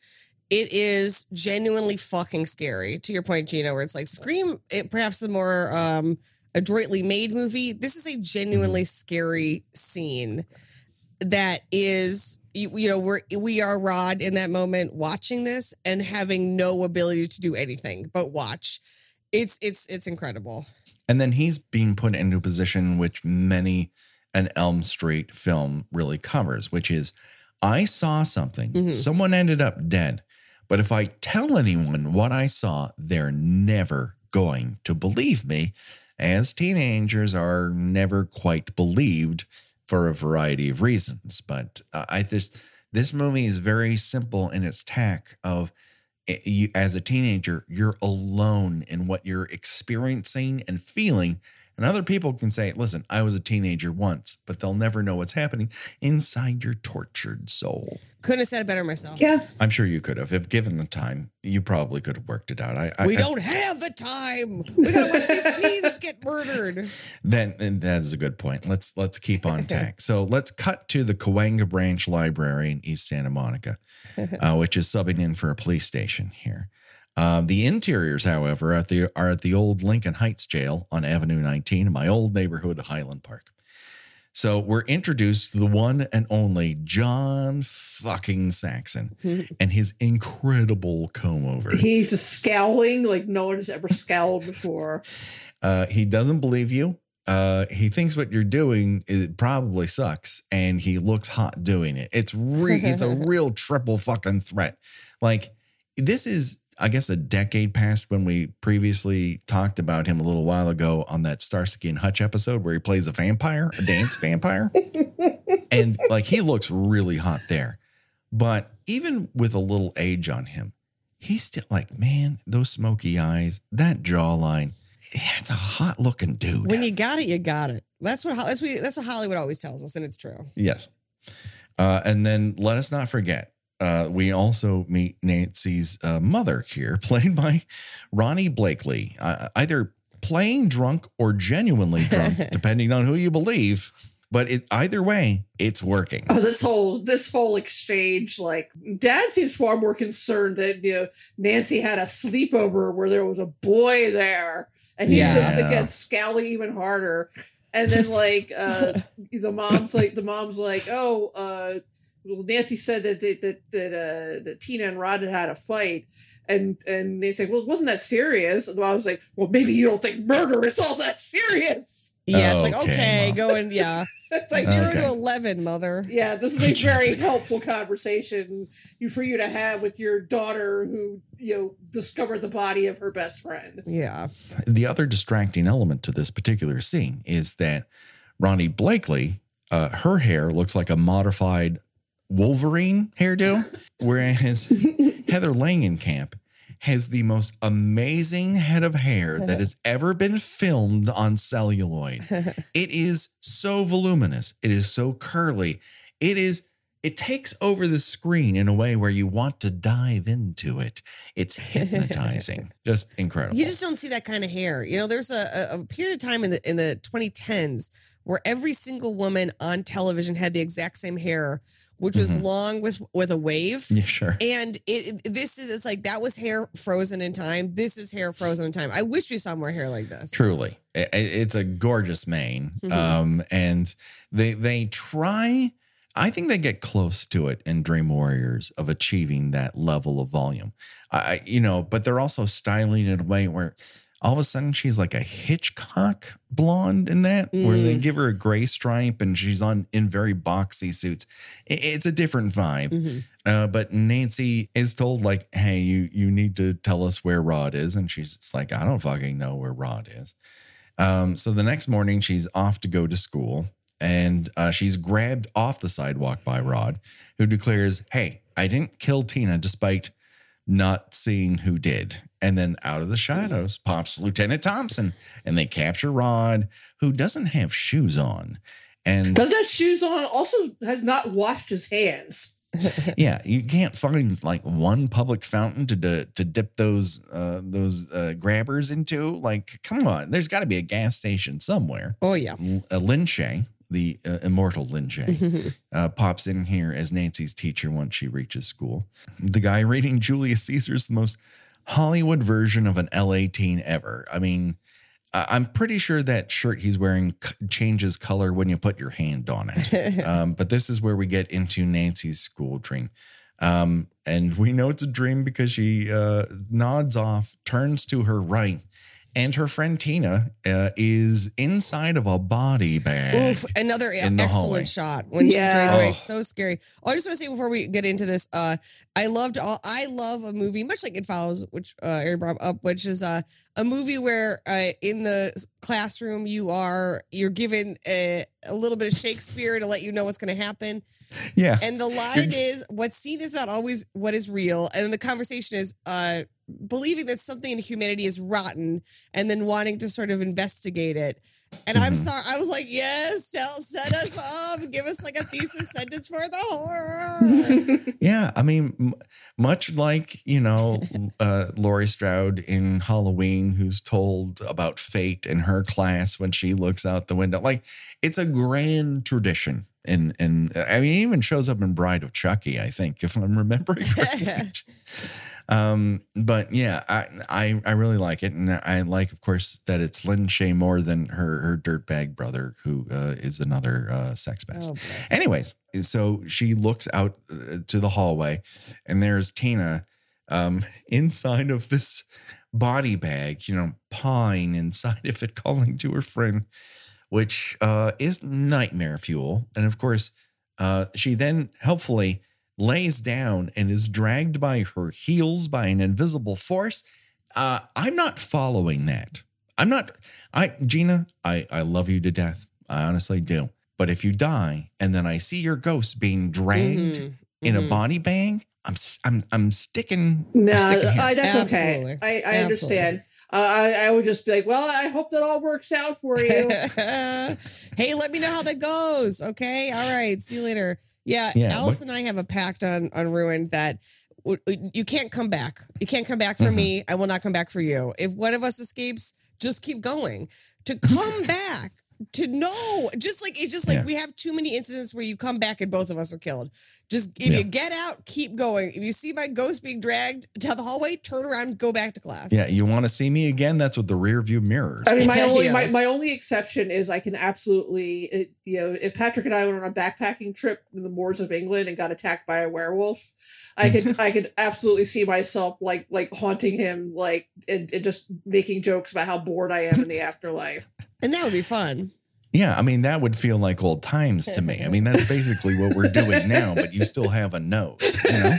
It is genuinely fucking scary. To your point, Gena, where it's like Scream, it perhaps a more um adroitly made movie. This is a genuinely scary scene that is you, you know we're we are Rod in that moment watching this and having no ability to do anything but watch. It's it's it's incredible. And then he's being put into a position which many an Elm Street film really covers, which is I saw something, Mhm. someone ended up dead. But if I tell anyone what I saw, they're never going to believe me, as teenagers are never quite believed for a variety of reasons. But uh, I this this movie is very simple in its tack of you, as a teenager, you're alone in what you're experiencing and feeling. And other people can say, listen, I was a teenager once, but they'll never know what's happening inside your tortured soul. Couldn't have said it better myself. Yeah. I'm sure you could have. If given the time, you probably could have worked it out. I, I we I- don't have the time. We gotta watch these teens get murdered. Then that is a good point. Let's let's keep on tack. So let's cut to the Cahuenga Branch Library in East Santa Monica, uh, which is subbing in for a police station here. Uh, the interiors, however, at the, are at the old Lincoln Heights jail on Avenue 19 in my old neighborhood Highland Park. So we're introduced to the one and only John fucking Saxon and his incredible comb over. He's scowling like no one has ever scowled before. Uh, he doesn't believe you. Uh, he thinks what you're doing it probably sucks, and he looks hot doing it. It's re- it's a real triple fucking threat. Like this is, I guess, a decade past when we previously talked about him a little while ago on that Starsky and Hutch episode where he plays a vampire, a dance vampire, and like he looks really hot there. But even with a little age on him, he's still like, man, those smoky eyes, that jawline. Yeah, it's a hot looking dude. When you got it, you got it. That's what that's what, that's what Hollywood always tells us, and it's true. Yes. Uh, and then let us not forget, uh, we also meet Nancy's uh, mother here, played by Ronee Blakley, uh, either playing drunk or genuinely drunk, depending on who you believe. But it, either way, it's working. Oh, this whole this whole exchange, like Dad seems far more concerned that you know Nancy had a sleepover where there was a boy there, and he Yeah. just gets scowling even harder. And then like uh the mom's like the mom's like, oh, uh, well, Nancy said that that that that, uh, that Tina and Rod had had a fight. And and Nancy's like, well, wasn't that serious? And I was like, well, maybe you don't think murder is all that serious. Yeah, it's like Okay, okay, Mom. going yeah, It's like, zero Okay. to eleven, mother. Yeah, this is a very helpful conversation you for you to have with your daughter who you know discovered the body of her best friend. Yeah, The other distracting element to this particular scene is that Ronee Blakley, uh, her hair looks like a modified Wolverine hairdo, whereas Heather Langenkamp has the most amazing head of hair that has ever been filmed on celluloid. It is so voluminous. It is so curly. It is it takes over the screen in a way where you want to dive into it. It's hypnotizing. just incredible. you just don't see that kind of hair. You know, there's a, a, a period of time in the in the 2010s where every single woman on television had the exact same hair, which was Mhm. long with with a wave. yeah, sure. And it, it- this is it's like that was hair frozen in time. This is hair frozen in time. I wish we saw more hair like this. Truly, I- I- it's a gorgeous mane, Mhm. um, and they they try. I think they get close to it in Dream Warriors of achieving that level of volume. I, you know, but they're also styling it in a way where all of a sudden she's like a Hitchcock blonde in that, where they Mm. give her a gray stripe and she's on in very boxy suits. I- It's a different vibe. Mhm. Uh, but Nancy is told like, "Hey, you you need to tell us where Rod is," and she's like, "I don't fucking know where Rod is." Um, so the next morning, she's off to go to school, and uh, she's grabbed off the sidewalk by Rod, who declares, "Hey, I didn't kill Tina, despite not seeing who did." And then out of the shadows pops Lieutenant Thompson, and they capture Rod, who doesn't have shoes on. And Doesn't have shoes on. Also has not washed his hands. yeah, you can't find like one public fountain to to, to dip those uh, those uh, grabbers into. Like, come on, there's got to be a gas station somewhere. Oh yeah. L- uh, Lin Shaye, the uh, immortal Lin Shaye, uh, pops in here as Nancy's teacher once she reaches school. The guy reading Julius Caesar's the most Hollywood version of an LA teen ever. I mean. I'm pretty sure that shirt he's wearing changes color when you put your hand on it. Um, but this is where we get into Nancy's school dream. Um, and we know it's a dream because she uh, nods off, turns to her right, and her friend Tina uh, is inside of a body bag. Oof, another in the excellent hallway. shot when she's Yeah. driving away. Oh. So scary. Oh, I just want to say before we get into this, uh, I loved all. I love a movie much like It Follows, which uh, Aaron brought up, which is uh, a movie where uh, in the classroom you are you're given a, a little bit of Shakespeare to let you know what's going to happen, Yeah. and the line is, "What's seen is not always what is real," and then the conversation is. Uh, believing that something in humanity is rotten and then wanting to sort of investigate it. And I'm Mhm. sorry, I was like, yes, tell, set us up, give us like a thesis sentence for the horror. Yeah, I mean, m- much like you know, uh, Laurie Strode in Halloween, who's told about fate in her class when she looks out the window. Like, it's a grand tradition, and and I mean, it even shows up in Bride of Chucky. I think, if I'm remembering correctly. Um, but yeah, I, I I really like it, and I like, of course, that it's Lin Shaye more than her her dirtbag brother, who uh, is another uh, sex pest. Oh. Anyways, so she looks out uh, to the hallway, and there's Tina um, inside of this body bag, you know, pine inside of it, calling to her friend, which uh, is nightmare fuel. And of course, uh, she then helpfully lays down and is dragged by her heels by an invisible force. Uh, I'm not following that. I'm not. I Gena, I I love you to death. I honestly do. But if you die and then I see your ghost being dragged Mhm, in a mhm. body bang, I'm s- I'm I'm sticking. No, I'm sticking here. I, that's Absolutely. okay. I, I understand. Uh, I, I would just be like, well, I hope that all works out for you. hey, let me know how that goes. Okay. All right. See you later. Yeah. Yeah, Alice what- and I have a pact on on Ruined that w- you can't come back. You can't come back for Mhm. me. I will not come back for you. If one of us escapes, just keep going. To come back. To know, just like it's just like Yeah. we have too many incidents where you come back and both of us are killed. Just if Yeah. you get out, keep going. If you see my ghost being dragged down the hallway, turn around, go back to class. Yeah, you want to see me again? That's what the rear view mirrors. I mean, my only my, my only exception is I can absolutely, it, you know, if Patrick and I went on a backpacking trip in the moors of England and got attacked by a werewolf, I could I could absolutely see myself like like haunting him, like and, and just making jokes about how bored I am in the afterlife. And that would be fun. Yeah, I mean that would feel like old times to me. I mean that's basically what we're doing now, but you still have a nose. You know,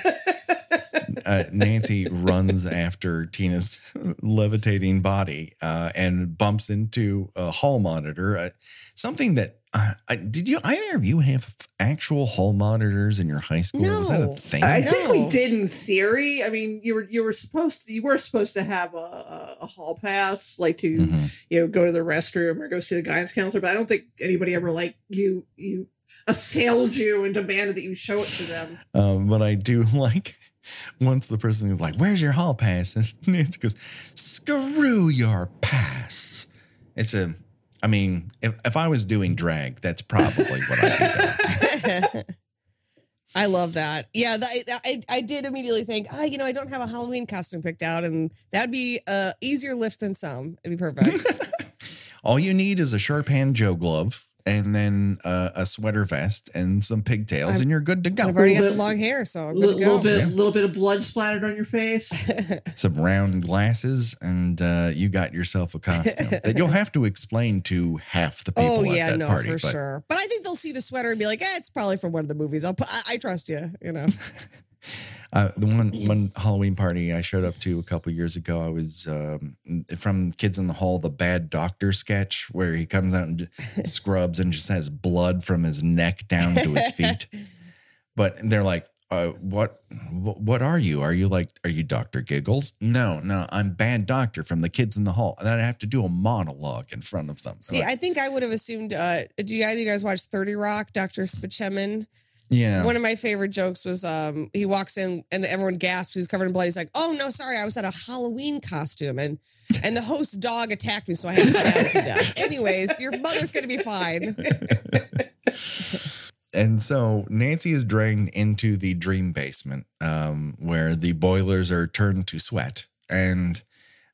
uh, Nancy runs after Tina's levitating body uh, and bumps into a hall monitor. Uh, something that uh, I, did you either of you have actual hall monitors in your high school? Was that a thing? I think we did in theory. I mean, you were you were supposed to, you were supposed to have a, a, a hall pass, like to Mhm. you know go to the restroom or go see the guidance counselor. But I don't think anybody ever like you you assailed you and demanded that you show it to them. Um, but I do like once the person is like, "Where's your hall pass?" and Nancy goes, "Screw your pass." It's a, I mean, if, if I was doing drag, that's probably what I would do. I love that. Yeah, that, I, I did immediately think, ah, you know, I don't have a Halloween costume picked out, and that'd be a easier lift than some. It'd be perfect. All you need is a sharp hand Joe glove and then uh, a sweater vest and some pigtails, I've- and you're good to go. I've already got the long hair, so A good to little go. bit, Yeah. little bit of blood splattered on your face. some round glasses, and uh, you got yourself a costume that you'll have to explain to half the people oh at yeah, that no, party. for but- sure. But I think they'll see the sweater and be like, eh, it's probably from one of the movies. I'll put, I, I trust you. You know. Uh, the one one Halloween party I showed up to a couple years ago, I was um, from Kids in the Hall, the Bad Doctor sketch, where he comes out and scrubs and just has blood from his neck down to his feet. But they're like, uh, "What? What are you? Are you like? Are you Doctor Giggles? No, no, I'm Bad Doctor from the Kids in the Hall, and then I have to do a monologue in front of them. See, Like, I think I would have assumed. Uh, do you either you guys watch Thirty Rock? Doctor Spaceman. Yeah, One of my favorite jokes was um, he walks in and everyone gasps. He's covered in blood. He's like, "Oh no, sorry, I was at a Halloween costume and and the host dog attacked me, so I had to stab it to death." Anyways, your mother's gonna be fine. And so Nancy is dragged into the dream basement um, where the boilers are turned to sweat. And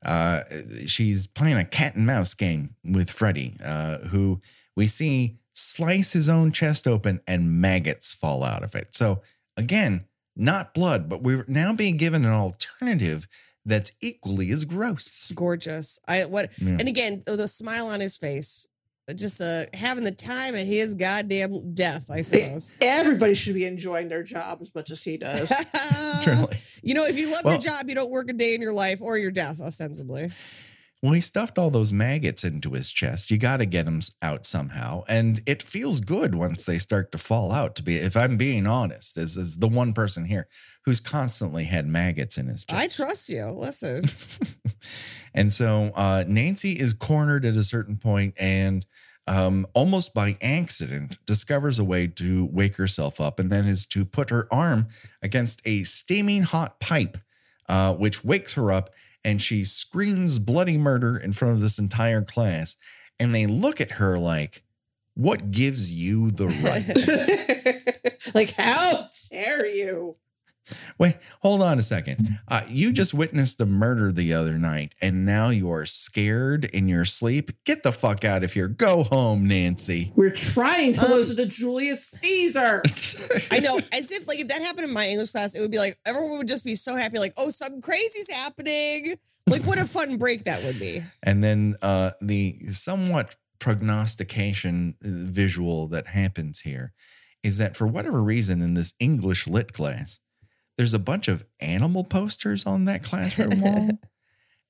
uh, she's playing a cat and mouse game with Freddy, uh, who we see slice his own chest open and maggots fall out of it. So, again, not blood, but we're now being given an alternative that's equally as gross. Gorgeous. I what Yeah. and again the, the smile on his face, just uh, having the time of his goddamn death. I suppose. Everybody should be enjoying their job as much as he does. Truly. You know, if you love Well- your job, you don't work a day in your life or your death, ostensibly. Well, he stuffed all those maggots into his chest. You got to get them out somehow, and it feels good once they start to fall out. To be, if I'm being honest, as is the one person here who's constantly had maggots in his chest. I trust you. Listen. and so uh, Nancy is cornered at a certain point, and um, almost by accident discovers a way to wake herself up, and then is to put her arm against a steaming hot pipe, uh, which wakes her up, and she screams bloody murder in front of this entire class, and they look at her like, "What gives you the right?" like, how dare you? Wait, hold on a second. Uh, you just witnessed a murder the other night, and now you are scared in your sleep. Get the fuck out of here. Go home, Nancy. We're trying to Um, listen to Julius Caesar. I know, as if like if that happened in my English class, it would be like everyone would just be so happy, like, oh, something crazy's happening. Like, what a fun break that would be. And then uh, the somewhat prognostication uh, visual that happens here is that for whatever reason in this English lit class, there's a bunch of animal posters on that classroom wall.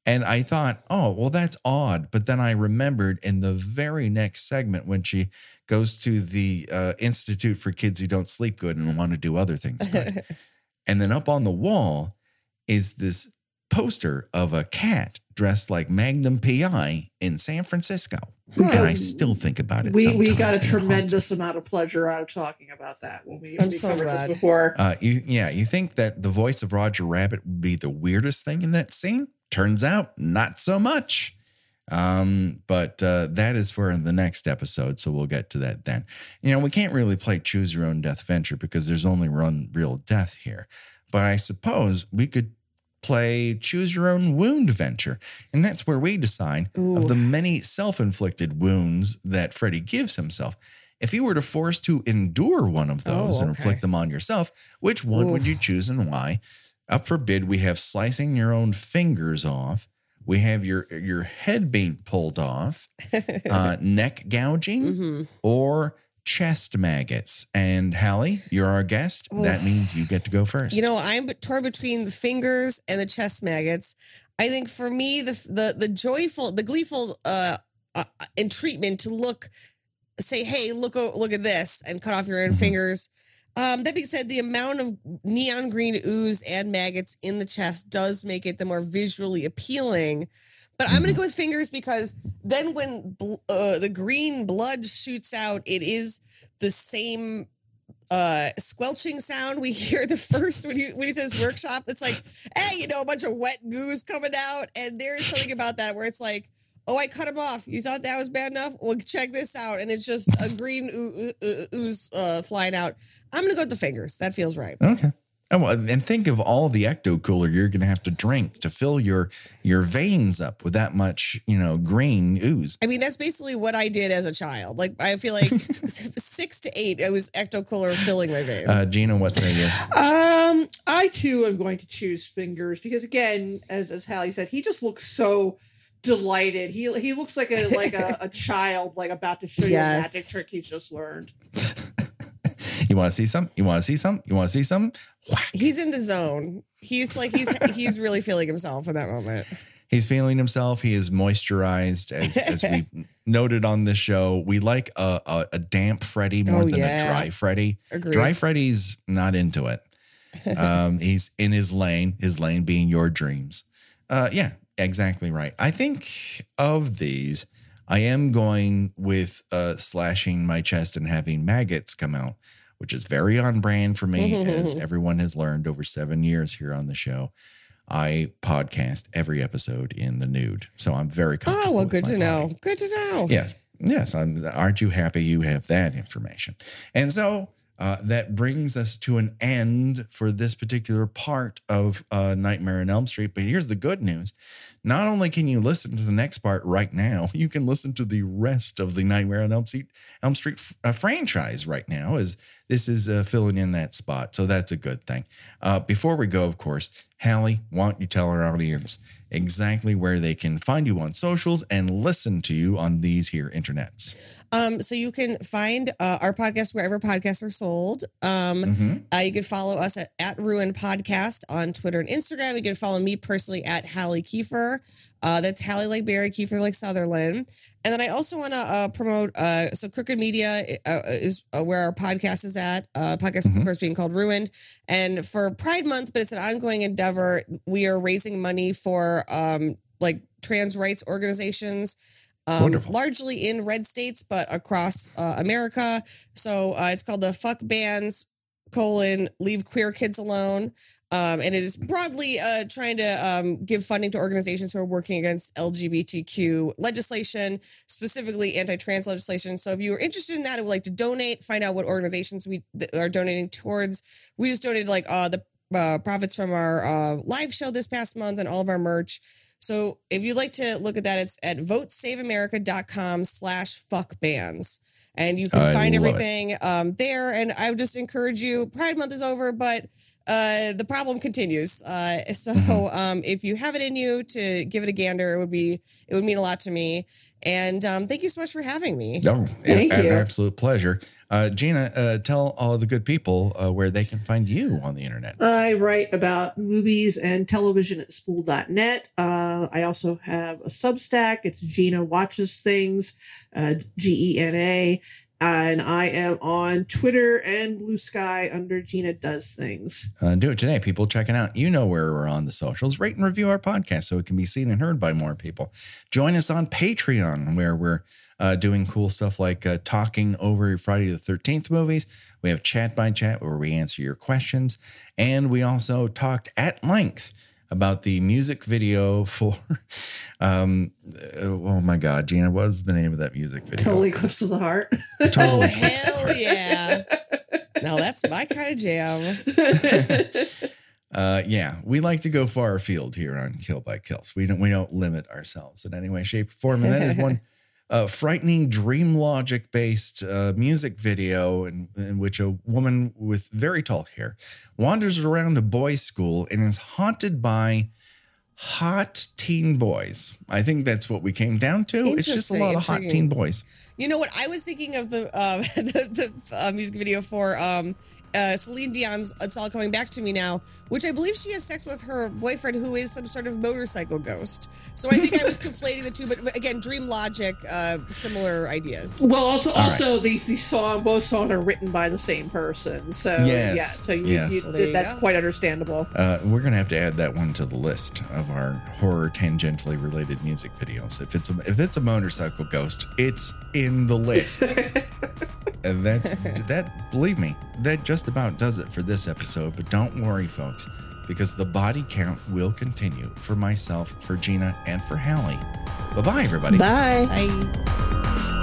And I thought, oh, well, that's odd. But then I remembered in the very next segment when she goes to the uh, Institute for Kids Who Don't Sleep Good and want to do other things good. and then up on the wall is this poster of a cat dressed like Magnum PI in San Francisco. And I still think about it. we we got a sometimes and it haunts me. tremendous amount of pleasure out of talking about that when we, I'm we so covered glad. this before. Uh, you, yeah, you think that the voice of Roger Rabbit would be the weirdest thing in that scene? Turns out, not so much. Um, but uh, that is for the next episode, so we'll get to that then. You know, we can't really play Choose Your Own Death Venture because there's only one real death here. But I suppose we could play Choose Your Own Wound Venture, and that's where we decide Ooh. of the many self-inflicted wounds that Freddy gives himself. If you were to force to endure one of those Oh, and inflict them on yourself, which one would you choose and why? Up for bid, we have slicing your own fingers off. We have your your head being pulled off, uh, neck gouging, hmm or chest maggots. And Halle, you're our guest. That means you get to go first. You know, I'm torn between the fingers and the chest maggots. I think for me, the the the joyful, the gleeful uh, uh in treatment to look, say, hey, look, look at this, and cut off your own Mhm. fingers. Um, that being said, the amount of neon green ooze and maggots in the chest does make it the more visually appealing. But I'm going to go with fingers because then when bl- uh, the green blood shoots out, it is the same uh squelching sound we hear the first when he when he says workshop. It's like hey you know a bunch of wet goose coming out and there's something about that where it's like oh i cut him off. You thought that was bad enough? Well check this out. And it's just a green oo- oo- ooze uh, flying out. I'm gonna go with the fingers. That feels right. Okay. Oh, well, and think of all the ecto cooler you're going to have to drink to fill your your veins up with that much, you know, green ooze. i mean that's basically what i did as a child like i feel like six to eight i was ecto cooler filling my veins Uh, Gena, what say you? Um, I too am going to choose fingers because again, as as Halle said, he just looks so delighted. He he looks like a like a, a child like about to show Yes. you a magic trick he's just learned. You want to see some? You want to see some? You want to see some? Whack. he's in the zone he's like he's he's really feeling himself in that moment He's feeling himself. He is moisturized, as, as we've noted on this show. We like a, a, a damp Freddy more Oh, than yeah. a dry Freddy. Agreed. Dry Freddy's not into it. Um, he's in his lane, his lane being your dreams. Uh, yeah, exactly right. I think of these, I am going with uh, slashing my chest and having maggots come out, which is very on brand for me, as everyone has learned over seven years here on the show. I podcast every episode in the nude, so I'm very oh, comfortable. Oh well, good to body. know. Good to know. Yes. Yes. I'm, aren't you happy you have that information? And so uh, that brings us to an end for this particular part of uh, Nightmare on Elm Street. But here's the good news. Not only can you listen to the next part right now, you can listen to the rest of the Nightmare on Elm Street, Elm Street uh, franchise right now, as this is uh, filling in that spot. So that's a good thing. Uh, before we go, of course, Halle, why don't you tell our audience exactly where they can find you on socials and listen to you on these here internets? Um, so you can find uh, our podcast wherever podcasts are sold. Um, Mhm. uh, you can follow us at, at Ruin Podcast on Twitter and Instagram. You can follow me personally at Halle Kiefer. Uh, that's Halle like Berry, Kiefer like Sutherland. And then I also want to uh, promote. Uh, so Crooked Media uh, is uh, where our podcast is at. Uh, podcast, Mhm. of course, being called Ruined. And for Pride Month, but it's an ongoing endeavor. We are raising money for um, like trans rights organizations. Um, largely in red states, but across uh, America. So uh, it's called the Fuck Bans colon Leave Queer Kids Alone. Um, and it is broadly uh, trying to um, give funding to organizations who are working against LGBTQ legislation, specifically anti-trans legislation. So if you are interested in that and would like to donate, find out what organizations we are donating towards. We just donated like uh, the uh, profits from our uh, live show this past month and all of our merch. So if you'd like to look at that, it's at votesaveamerica.com slash fuck bands. And you can I find everything um, there. And I would just encourage you, Pride Month is over, but uh, the problem continues. Uh, so Mm-hmm. um, if you have it in you to give it a gander, it would be it would mean a lot to me. And um, thank you so much for having me. No, Thank an you. absolute pleasure. Uh, Gena, uh, tell all the good people uh, where they can find you on the internet. I write about movies and television at spool.net. Uh, I also have a Substack. It's Gena Watches Things, uh, G E N A. And I am on Twitter and Bluesky under Gena Does Things. Uh, do it today, people. Check it out. You know where we're on the socials. Rate and review our podcast so it can be seen and heard by more people. Join us on Patreon, where we're uh, doing cool stuff like uh, talking over Friday the 13th movies. We have chat by chat where we answer your questions. And we also talked at length about the music video for, um, uh, oh my God, Gena, what was the name of that music video? Total Eclipse of the Heart. Oh, Totally. hell yeah. now that's my kind of jam. Uh, yeah, we like to go far afield here on Kill by Kills. We don't we don't limit ourselves in any way, shape, or form. And that is one uh, frightening dream logic based uh, music video in, in which a woman with very tall hair wanders around a boys' school and is haunted by hot teen boys. I think that's what we came down to. It's just a lot of hot teen boys. You know what? I was thinking of the uh, the, the uh, music video for um, uh, Celine Dion's "It's All Coming Back to Me Now," which I believe she has sex with her boyfriend, who is some sort of motorcycle ghost. So I think I was conflating the two, but but again, Dream Logic, uh, similar ideas. Well, also, All right. also these these song both songs are written by the same person. So Yes, yeah, so you, yes. you, Well, there you that's go. quite understandable. Uh, we're gonna have to add that one to the list of our horror tangentially related music videos. If it's a if it's a motorcycle ghost, it's in the list. and that's that. Believe me, that just about does it for this episode. But don't worry, folks, because the body count will continue for myself, for Gena, and for Halle. Bye bye, everybody. Bye. Bye.